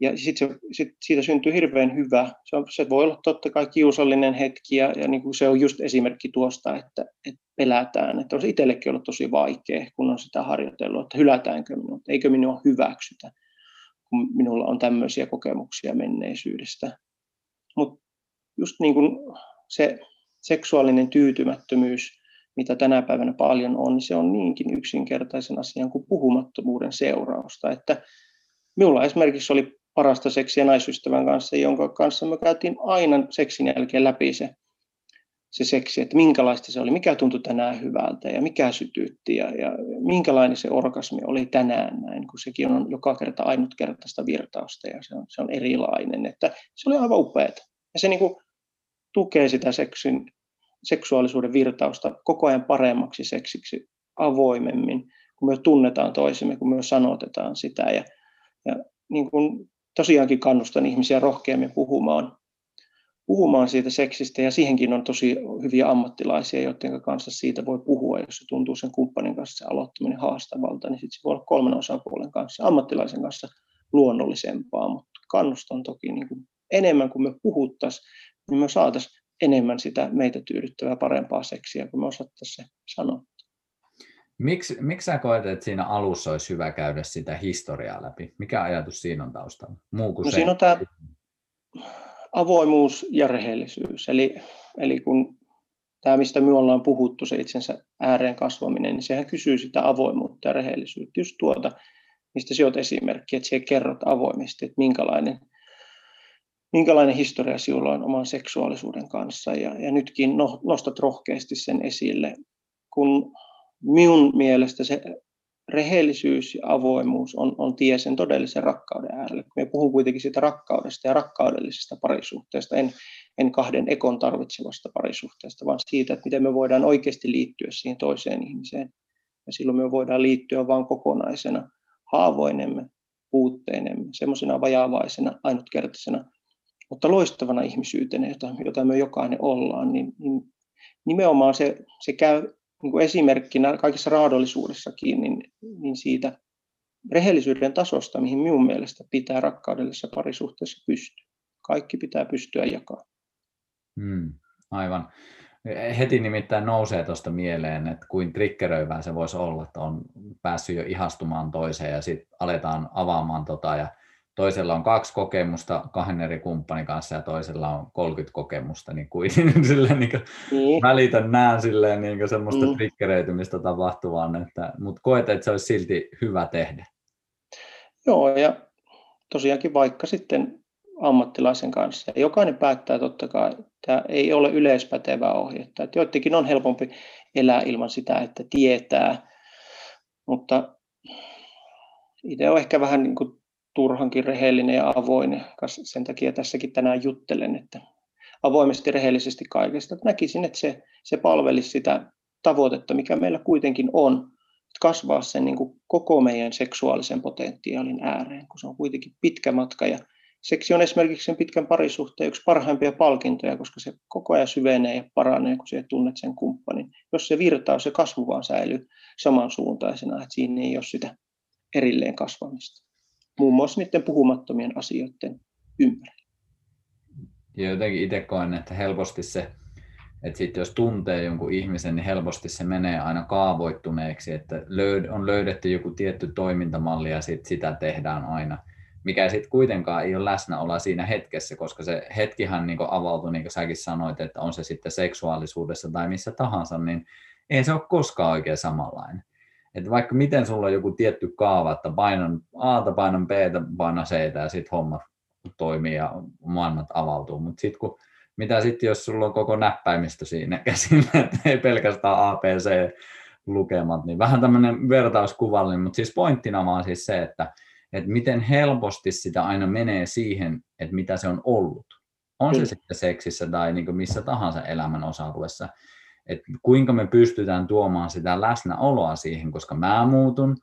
ja sitten sit siitä syntyy hirveän hyvä. Se, on, se voi olla totta kai kiusallinen hetki, ja, ja niin kuin se on just esimerkki tuosta, että, että pelätään. Että on se itsellekin ollut tosi vaikea, kun on sitä harjoitellut, että hylätäänkö minua, eikö minua hyväksytä, kun minulla on tämmöisiä kokemuksia menneisyydestä. Mutta just niin kuin se seksuaalinen tyytymättömyys, mitä tänä päivänä paljon on, niin se on niinkin yksinkertaisen asian kuin puhumattomuuden seurausta. Että minulla esimerkiksi oli parasta seksiä naisystävän kanssa, jonka kanssa me käytiin aina seksin jälkeen läpi se, se seksi, että minkälaista se oli, mikä tuntui tänään hyvältä ja mikä sytytti ja, ja minkälainen se orgasmi oli tänään näin, kun sekin on joka kerta ainutkertaista virtausta ja se on, se on erilainen. Että se oli aivan upeaa. Ja se niin kuin tukee sitä seksin, seksuaalisuuden virtausta koko ajan paremmaksi seksiksi avoimemmin, kun me tunnetaan toisemme, kun me sanotetaan sitä. Ja, ja niin kuin tosiaankin kannustan ihmisiä rohkeammin puhumaan, puhumaan siitä seksistä, ja siihenkin on tosi hyviä ammattilaisia, joiden kanssa siitä voi puhua, jos se tuntuu sen kumppanin kanssa se aloittaminen haastavalta, niin sitten se voi olla kolmen osapuolen kanssa, ammattilaisen kanssa luonnollisempaa, mutta kannustan toki niin kuin enemmän kuin me puhuttaisiin, niin me saataisiin enemmän sitä meitä tyydyttävää parempaa seksiä, kun me osattaisiin se sanoa. Miksi, miksi sä koet, että siinä alussa olisi hyvä käydä sitä historiaa läpi? Mikä ajatus siinä on taustalla? Muu kuin no se... siinä on tämä avoimuus ja rehellisyys. Eli, eli kun tämä, mistä me ollaan puhuttu, se itsensä ääreen kasvaminen, niin sehän kysyy sitä avoimuutta ja rehellisyyttä. Just tuota, mistä sinä olet esimerkki, että sinä kerrot avoimesti, että minkälainen – minkälainen historia sinulla on oman seksuaalisuuden kanssa. Ja, ja nytkin no, nostat rohkeasti sen esille, kun minun mielestä se rehellisyys ja avoimuus on, on tie sen todellisen rakkauden äärelle. Me puhun kuitenkin siitä rakkaudesta ja rakkaudellisesta parisuhteesta, en, en kahden ekon tarvitsevasta parisuhteesta, vaan siitä, että miten me voidaan oikeasti liittyä siihen toiseen ihmiseen. Ja silloin me voidaan liittyä vain kokonaisena, haavoinemme, puutteinemme, semmoisena vajaavaisena, ainutkertaisena mutta loistavana ihmisyytenä, jota, jota me jokainen ollaan, niin, niin nimenomaan se, se käy niin kuin esimerkkinä kaikessa raadollisuudessakin niin, niin siitä rehellisyyden tasosta, mihin minun mielestä pitää rakkaudellisessa parisuhteessa pystyä. Kaikki pitää pystyä jakamaan. Hmm, aivan. Heti nimittäin nousee tuosta mieleen, että kuin triggeröivää se voisi olla, että on päässyt jo ihastumaan toiseen ja sitten aletaan avaamaan tota ja toisella on kaksi kokemusta kahden eri kumppanin kanssa ja toisella on 30 kokemusta, niin kuitenkin silleen, niin niin. välitän näen silleen niin semmoista mm. triggeröitymistä tapahtuvan, että, mutta koet, että se olisi silti hyvä tehdä. Joo, ja tosiaankin vaikka sitten ammattilaisen kanssa. Ja jokainen päättää totta kai, että ei ole yleispätevää ohjetta. Että joidenkin on helpompi elää ilman sitä, että tietää, mutta itse on ehkä vähän niin kuin turhankin rehellinen ja avoin. Sen takia tässäkin tänään juttelen, että avoimesti rehellisesti kaikesta. Näkisin, että se, se palvelisi sitä tavoitetta, mikä meillä kuitenkin on, kasvaa sen niin kuin koko meidän seksuaalisen potentiaalin ääreen, kun se on kuitenkin pitkä matka ja seksi on esimerkiksi sen pitkän parisuhteen yksi parhaimpia palkintoja, koska se koko ajan syvenee ja paranee, kun sinä tunnet sen kumppanin. Jos se virtaus ja kasvu vaan säilyy samansuuntaisena, että siinä ei ole sitä erilleen kasvamista muun muassa niiden puhumattomien asioiden ympärillä. Ja jotenkin itse koen, että helposti se että sitten jos tuntee jonkun ihmisen, niin helposti se menee aina kaavoittuneeksi, että on löydetty joku tietty toimintamalli ja sit sitä tehdään aina, mikä sitten kuitenkaan ei ole läsnäoloa siinä hetkessä, koska se hetkihän niin avautuu, niin kuin säkin sanoit, että on se sitten seksuaalisuudessa tai missä tahansa, niin ei se ole koskaan oikein samanlainen. Että vaikka miten sulla on joku tietty kaava, että painan A, painan B, painan C ja sitten homma toimii ja maailmat avautuu, mutta sitten kun mitä sitten, jos sulla on koko näppäimistö siinä käsillä, että ei pelkästään ABC-lukemat, niin vähän tämmöinen vertauskuvallinen, mutta siis pointtina vaan siis se, että, että miten helposti sitä aina menee siihen, että mitä se on ollut. On se sitten seksissä tai niin missä tahansa elämän osa-alueessa. Että kuinka me pystytään tuomaan sitä läsnäoloa siihen, koska mä muutun,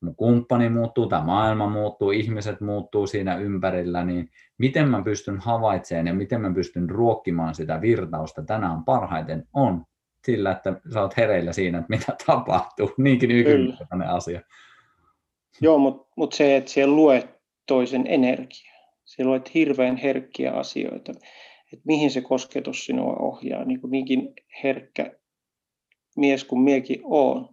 mun kumppani muuttuu, tämä maailma muuttuu, ihmiset muuttuu siinä ympärillä, niin miten mä pystyn havaitsemaan ja miten mä pystyn ruokkimaan sitä virtausta tänään parhaiten on sillä, että sä oot hereillä siinä, että mitä tapahtuu. Niinkin yksinkertainen asia. Joo, mutta mut se, että siellä luet toisen energiaa. Siellä luet hirveän herkkiä asioita. Että mihin se kosketus sinua ohjaa. Niin kuin niinkin herkkä mies kuin miekin on,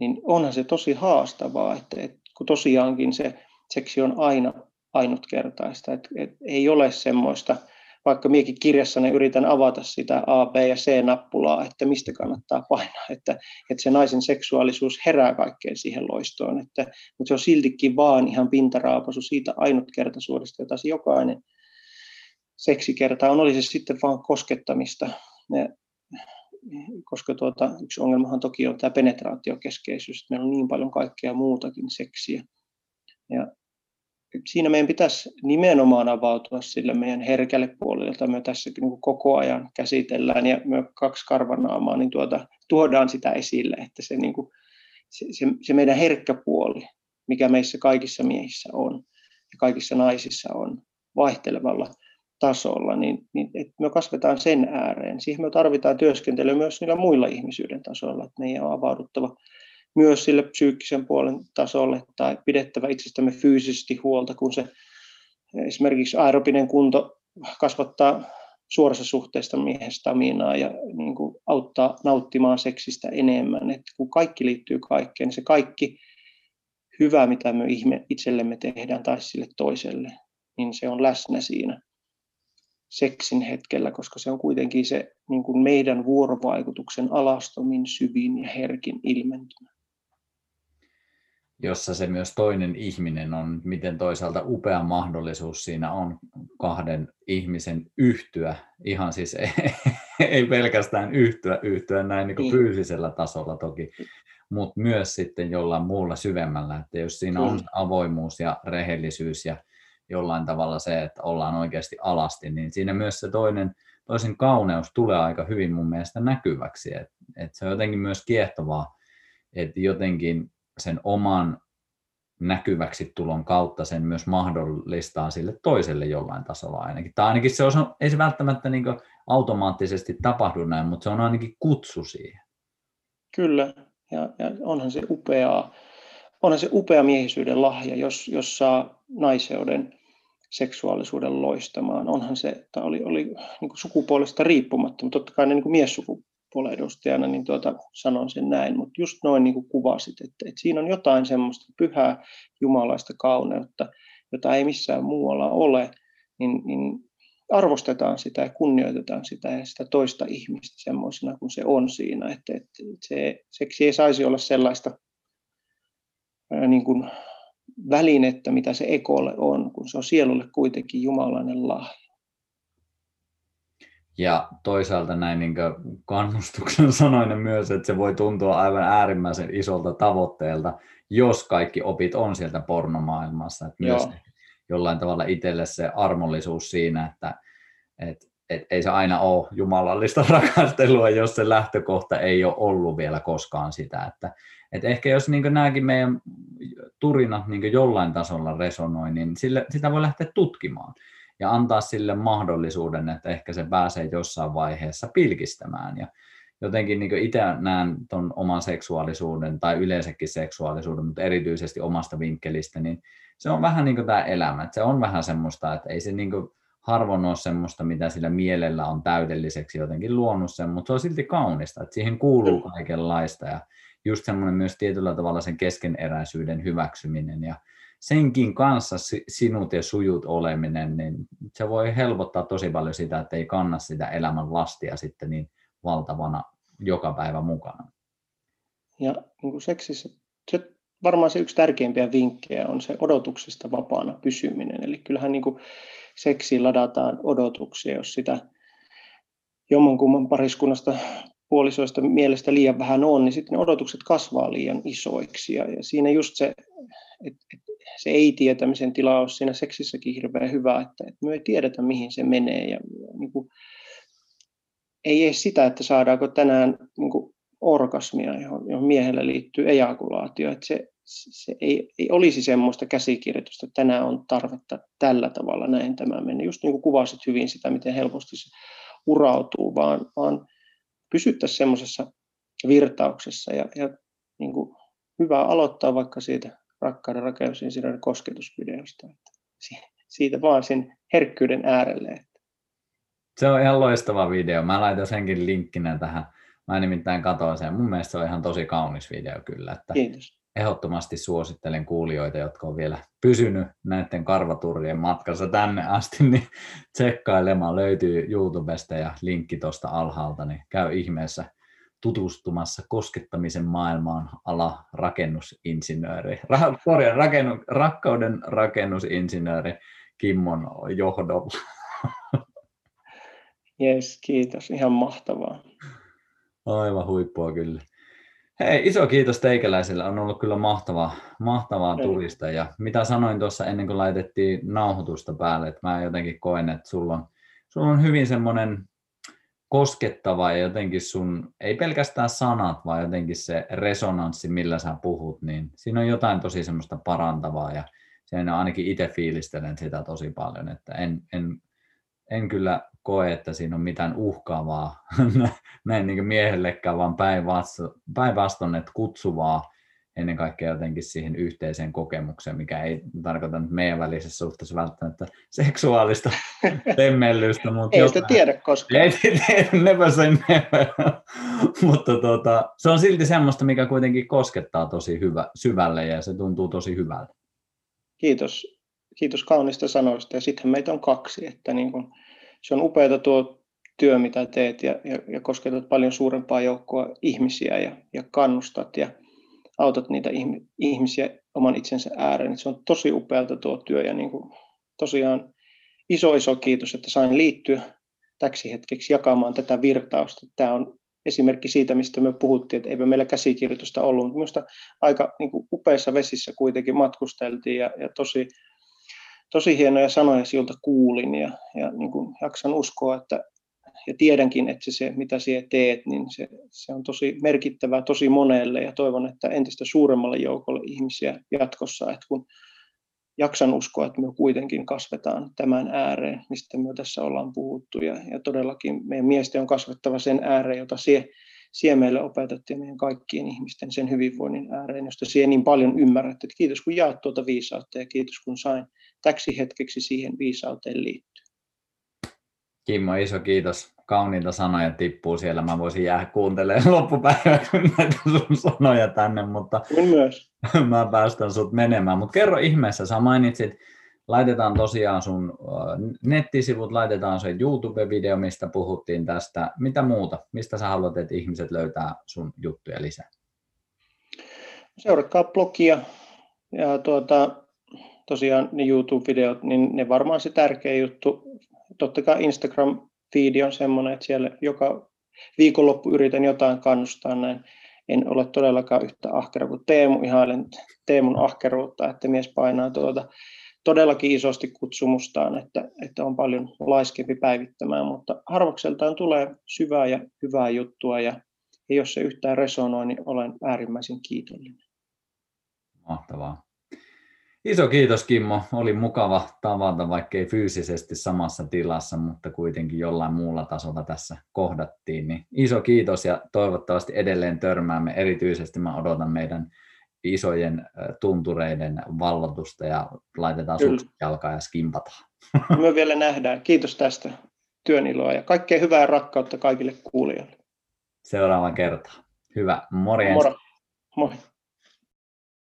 niin onhan se tosi haastavaa, että, että kun tosiaankin se seksi on aina ainutkertaista, että, että ei ole semmoista, vaikka miekin kirjassani yritän avata sitä A, B ja C-nappulaa, että mistä kannattaa painaa, että, että se naisen seksuaalisuus herää kaikkeen siihen loistoon, että, mutta se on siltikin vaan ihan pintaraapasu siitä ainutkertaisuudesta, jota se jokainen seksikerta on, oli se sitten vaan koskettamista. Ja koska tuota, yksi ongelmahan toki on tämä penetraatiokeskeisyys, että meillä on niin paljon kaikkea muutakin seksiä. Ja siinä meidän pitäisi nimenomaan avautua sille meidän herkälle puolelle, jota me tässä niin koko ajan käsitellään, ja me kaksi karvanaamaa, niin tuota, tuodaan sitä esille, että se, niin kuin, se, se, se meidän herkkä puoli, mikä meissä kaikissa miehissä on ja kaikissa naisissa on vaihtelevalla tasolla, niin, niin että me kasvetaan sen ääreen. Siihen me tarvitaan työskentelyä myös niillä muilla ihmisyyden tasoilla, että meidän on avauduttava myös sille psyykkisen puolen tasolle tai pidettävä itsestämme fyysisesti huolta, kun se esimerkiksi aerobinen kunto kasvattaa suorassa suhteessa miehen staminaa ja niin kuin auttaa nauttimaan seksistä enemmän. että kun kaikki liittyy kaikkeen, niin se kaikki hyvä, mitä me itsellemme tehdään tai sille toiselle, niin se on läsnä siinä seksin hetkellä, koska se on kuitenkin se niin kuin meidän vuorovaikutuksen alastomin, syvin ja herkin ilmentymä. Jossa se myös toinen ihminen on, miten toisaalta upea mahdollisuus siinä on kahden ihmisen yhtyä, ihan siis ei, ei pelkästään yhtyä, yhtyä näin niin kuin niin. fyysisellä tasolla toki, mutta myös sitten jollain muulla syvemmällä, että jos siinä on avoimuus ja rehellisyys ja jollain tavalla se, että ollaan oikeasti alasti, niin siinä myös se toinen, toisen kauneus tulee aika hyvin mun mielestä näkyväksi. Et, et se on jotenkin myös kiehtovaa, että jotenkin sen oman näkyväksi tulon kautta sen myös mahdollistaa sille toiselle jollain tasolla ainakin. Tai ainakin se on, ei se välttämättä niin automaattisesti tapahdu näin, mutta se on ainakin kutsu siihen. Kyllä, ja, ja onhan se upeaa, onhan se upea miehisyyden lahja, jos, jos saa naiseuden seksuaalisuuden loistamaan. Onhan se, että oli, oli niin kuin sukupuolesta riippumatta, mutta totta kai ne niin miessukupuolen edustajana niin tuota, sanon sen näin, mutta just noin niin kuin kuvasit, että, että siinä on jotain semmoista pyhää jumalaista kauneutta, jota ei missään muualla ole, niin, niin arvostetaan sitä ja kunnioitetaan sitä ja sitä toista ihmistä semmoisena kuin se on siinä. Että, että se, seksi ei saisi olla sellaista niin kuin välinettä, mitä se ekolle on, kun se on sielulle kuitenkin jumalainen lahja. Ja toisaalta näin niin kannustuksen sanoinen myös, että se voi tuntua aivan äärimmäisen isolta tavoitteelta, jos kaikki opit on sieltä pornomaailmassa. Että myös jollain tavalla itselle se armollisuus siinä, että, että et ei se aina ole jumalallista rakastelua, jos se lähtökohta ei ole ollut vielä koskaan sitä. Että, et ehkä jos niin nämäkin meidän turinat niin jollain tasolla resonoi, niin sille, sitä voi lähteä tutkimaan ja antaa sille mahdollisuuden, että ehkä se pääsee jossain vaiheessa pilkistämään. Ja jotenkin niin itse näen tuon oman seksuaalisuuden tai yleensäkin seksuaalisuuden, mutta erityisesti omasta vinkkelistä, niin se on vähän niin kuin tämä elämä. Että se on vähän semmoista, että ei se niin harvoin ole semmoista, mitä sillä mielellä on täydelliseksi jotenkin luonut sen, mutta se on silti kaunista, että siihen kuuluu kaikenlaista ja just semmoinen myös tietyllä tavalla sen keskeneräisyyden hyväksyminen ja senkin kanssa sinut ja sujut oleminen, niin se voi helpottaa tosi paljon sitä, että ei kanna sitä elämän lastia sitten niin valtavana joka päivä mukana. Ja niin kuin seksissä, se, varmaan se yksi tärkeimpiä vinkkejä on se odotuksesta vapaana pysyminen. Eli kyllähän niin kuin seksiin ladataan odotuksia, jos sitä jommankumman pariskunnasta puolisoista mielestä liian vähän on, niin sitten ne odotukset kasvaa liian isoiksi. Ja, ja siinä just se, että et, se ei-tietämisen tila on siinä seksissäkin hirveän hyvä, että, et me ei tiedetä, mihin se menee. Ja, niin kuin, ei edes sitä, että saadaanko tänään niin kuin orgasmia, johon, johon miehelle liittyy ejakulaatio. Että se, se ei, ei olisi semmoista käsikirjoitusta, että tänään on tarvetta tällä tavalla, näin tämä menee. Just niin kuin kuvasit hyvin sitä, miten helposti se urautuu, vaan, vaan pysyttäisiin semmoisessa virtauksessa ja, ja niin kuin hyvä aloittaa vaikka siitä rakkauden rakennusinsinöörin kosketusvideosta. Että siitä vaan sen herkkyyden äärelle. Se on ihan loistava video. Mä laitan senkin linkkinä tähän. Mä nimittäin katsoin sen. Mun mielestä se on ihan tosi kaunis video kyllä. Että Kiitos. Ehdottomasti suosittelen kuulijoita, jotka on vielä pysynyt näiden karvaturien matkassa tänne asti, niin tsekkailemaan. Löytyy YouTubesta ja linkki tuosta alhaalta, niin käy ihmeessä tutustumassa koskettamisen maailmaan ala rakennusinsinööri, ra, rakennu, rakkauden rakennusinsinööri Kimmon johdolla. Jes, kiitos. Ihan mahtavaa. Aivan huippua kyllä. Hei, iso kiitos teikäläisille. On ollut kyllä mahtavaa, mahtavaa tulista. Ja mitä sanoin tuossa ennen kuin laitettiin nauhoitusta päälle, että mä jotenkin koen, että sulla on, sulla on hyvin semmoinen koskettava ja jotenkin sun, ei pelkästään sanat, vaan jotenkin se resonanssi, millä sä puhut, niin siinä on jotain tosi semmoista parantavaa ja sen ainakin itse fiilistelen sitä tosi paljon, että en, en, en kyllä koe, että siinä on mitään uhkaavaa näin niin miehellekään, vaan päinvastoin, että kutsuvaa ennen kaikkea jotenkin siihen yhteiseen kokemukseen, mikä ei tarkoita nyt meidän välisessä suhteessa välttämättä seksuaalista temmellystä. Mutta ei sitä tiedä koskaan. Ei, never say never. mutta tuota, se on silti semmoista, mikä kuitenkin koskettaa tosi hyvä, syvälle ja se tuntuu tosi hyvältä. Kiitos. Kiitos kaunista sanoista. Ja sitten meitä on kaksi, että niin kun, se on upeata tuo työ, mitä teet ja, ja, ja kosketat paljon suurempaa joukkoa ihmisiä ja, ja kannustat ja autat niitä ihmisiä oman itsensä ääreen. Se on tosi upealta tuo työ ja niin kuin, tosiaan iso iso kiitos, että sain liittyä täksi hetkeksi jakamaan tätä virtausta. Tämä on esimerkki siitä, mistä me puhuttiin, että eipä meillä käsikirjoitusta ollut. Minusta aika niin kuin upeissa vesissä kuitenkin matkusteltiin ja, ja tosi, tosi hienoja sanoja siltä kuulin ja, ja niin kuin jaksan uskoa, että ja tiedänkin, että se, mitä sinä teet, niin se, se on tosi merkittävää tosi monelle ja toivon, että entistä suuremmalle joukolle ihmisiä jatkossa, että kun jaksan uskoa, että me kuitenkin kasvetaan tämän ääreen, mistä me tässä ollaan puhuttu ja, ja todellakin meidän miesten on kasvettava sen ääreen, jota sie, sie meille opetettiin meidän kaikkien ihmisten sen hyvinvoinnin ääreen, josta sie niin paljon ymmärrät. Että kiitos kun jaat tuota viisautta ja kiitos kun sain täksi hetkeksi siihen viisauteen liittyä. Kimmo, iso kiitos. Kauniita sanoja tippuu siellä. Mä voisin jäädä kuuntelemaan loppupäiväksi näitä sun sanoja tänne, mutta myös. mä päästän sut menemään. Mutta kerro ihmeessä, sä mainitsit, laitetaan tosiaan sun nettisivut, laitetaan se YouTube-video, mistä puhuttiin tästä. Mitä muuta? Mistä sä haluat, että ihmiset löytää sun juttuja lisää? Seuratkaa blogia ja tuota, tosiaan ne YouTube-videot, niin ne varmaan se tärkeä juttu totta kai Instagram-feedi on semmoinen, että siellä joka viikonloppu yritän jotain kannustaa näin. En ole todellakaan yhtä ahkera kuin Teemu, ihailen Teemun ahkeruutta, että mies painaa tuota todellakin isosti kutsumustaan, että, että on paljon laiskempi päivittämään, mutta harvakseltaan tulee syvää ja hyvää juttua ja, ja jos se yhtään resonoi, niin olen äärimmäisen kiitollinen. Mahtavaa. Iso kiitos Kimmo, oli mukava tavata, vaikkei fyysisesti samassa tilassa, mutta kuitenkin jollain muulla tasolla tässä kohdattiin. Niin iso kiitos ja toivottavasti edelleen törmäämme. Erityisesti mä odotan meidän isojen tuntureiden vallotusta ja laitetaan jalkaa ja skimpataan. Me vielä nähdään. Kiitos tästä työn iloa ja kaikkea hyvää rakkautta kaikille kuulijoille. Seuraavan kertaan. Hyvä. Morjens. Moro. Moi.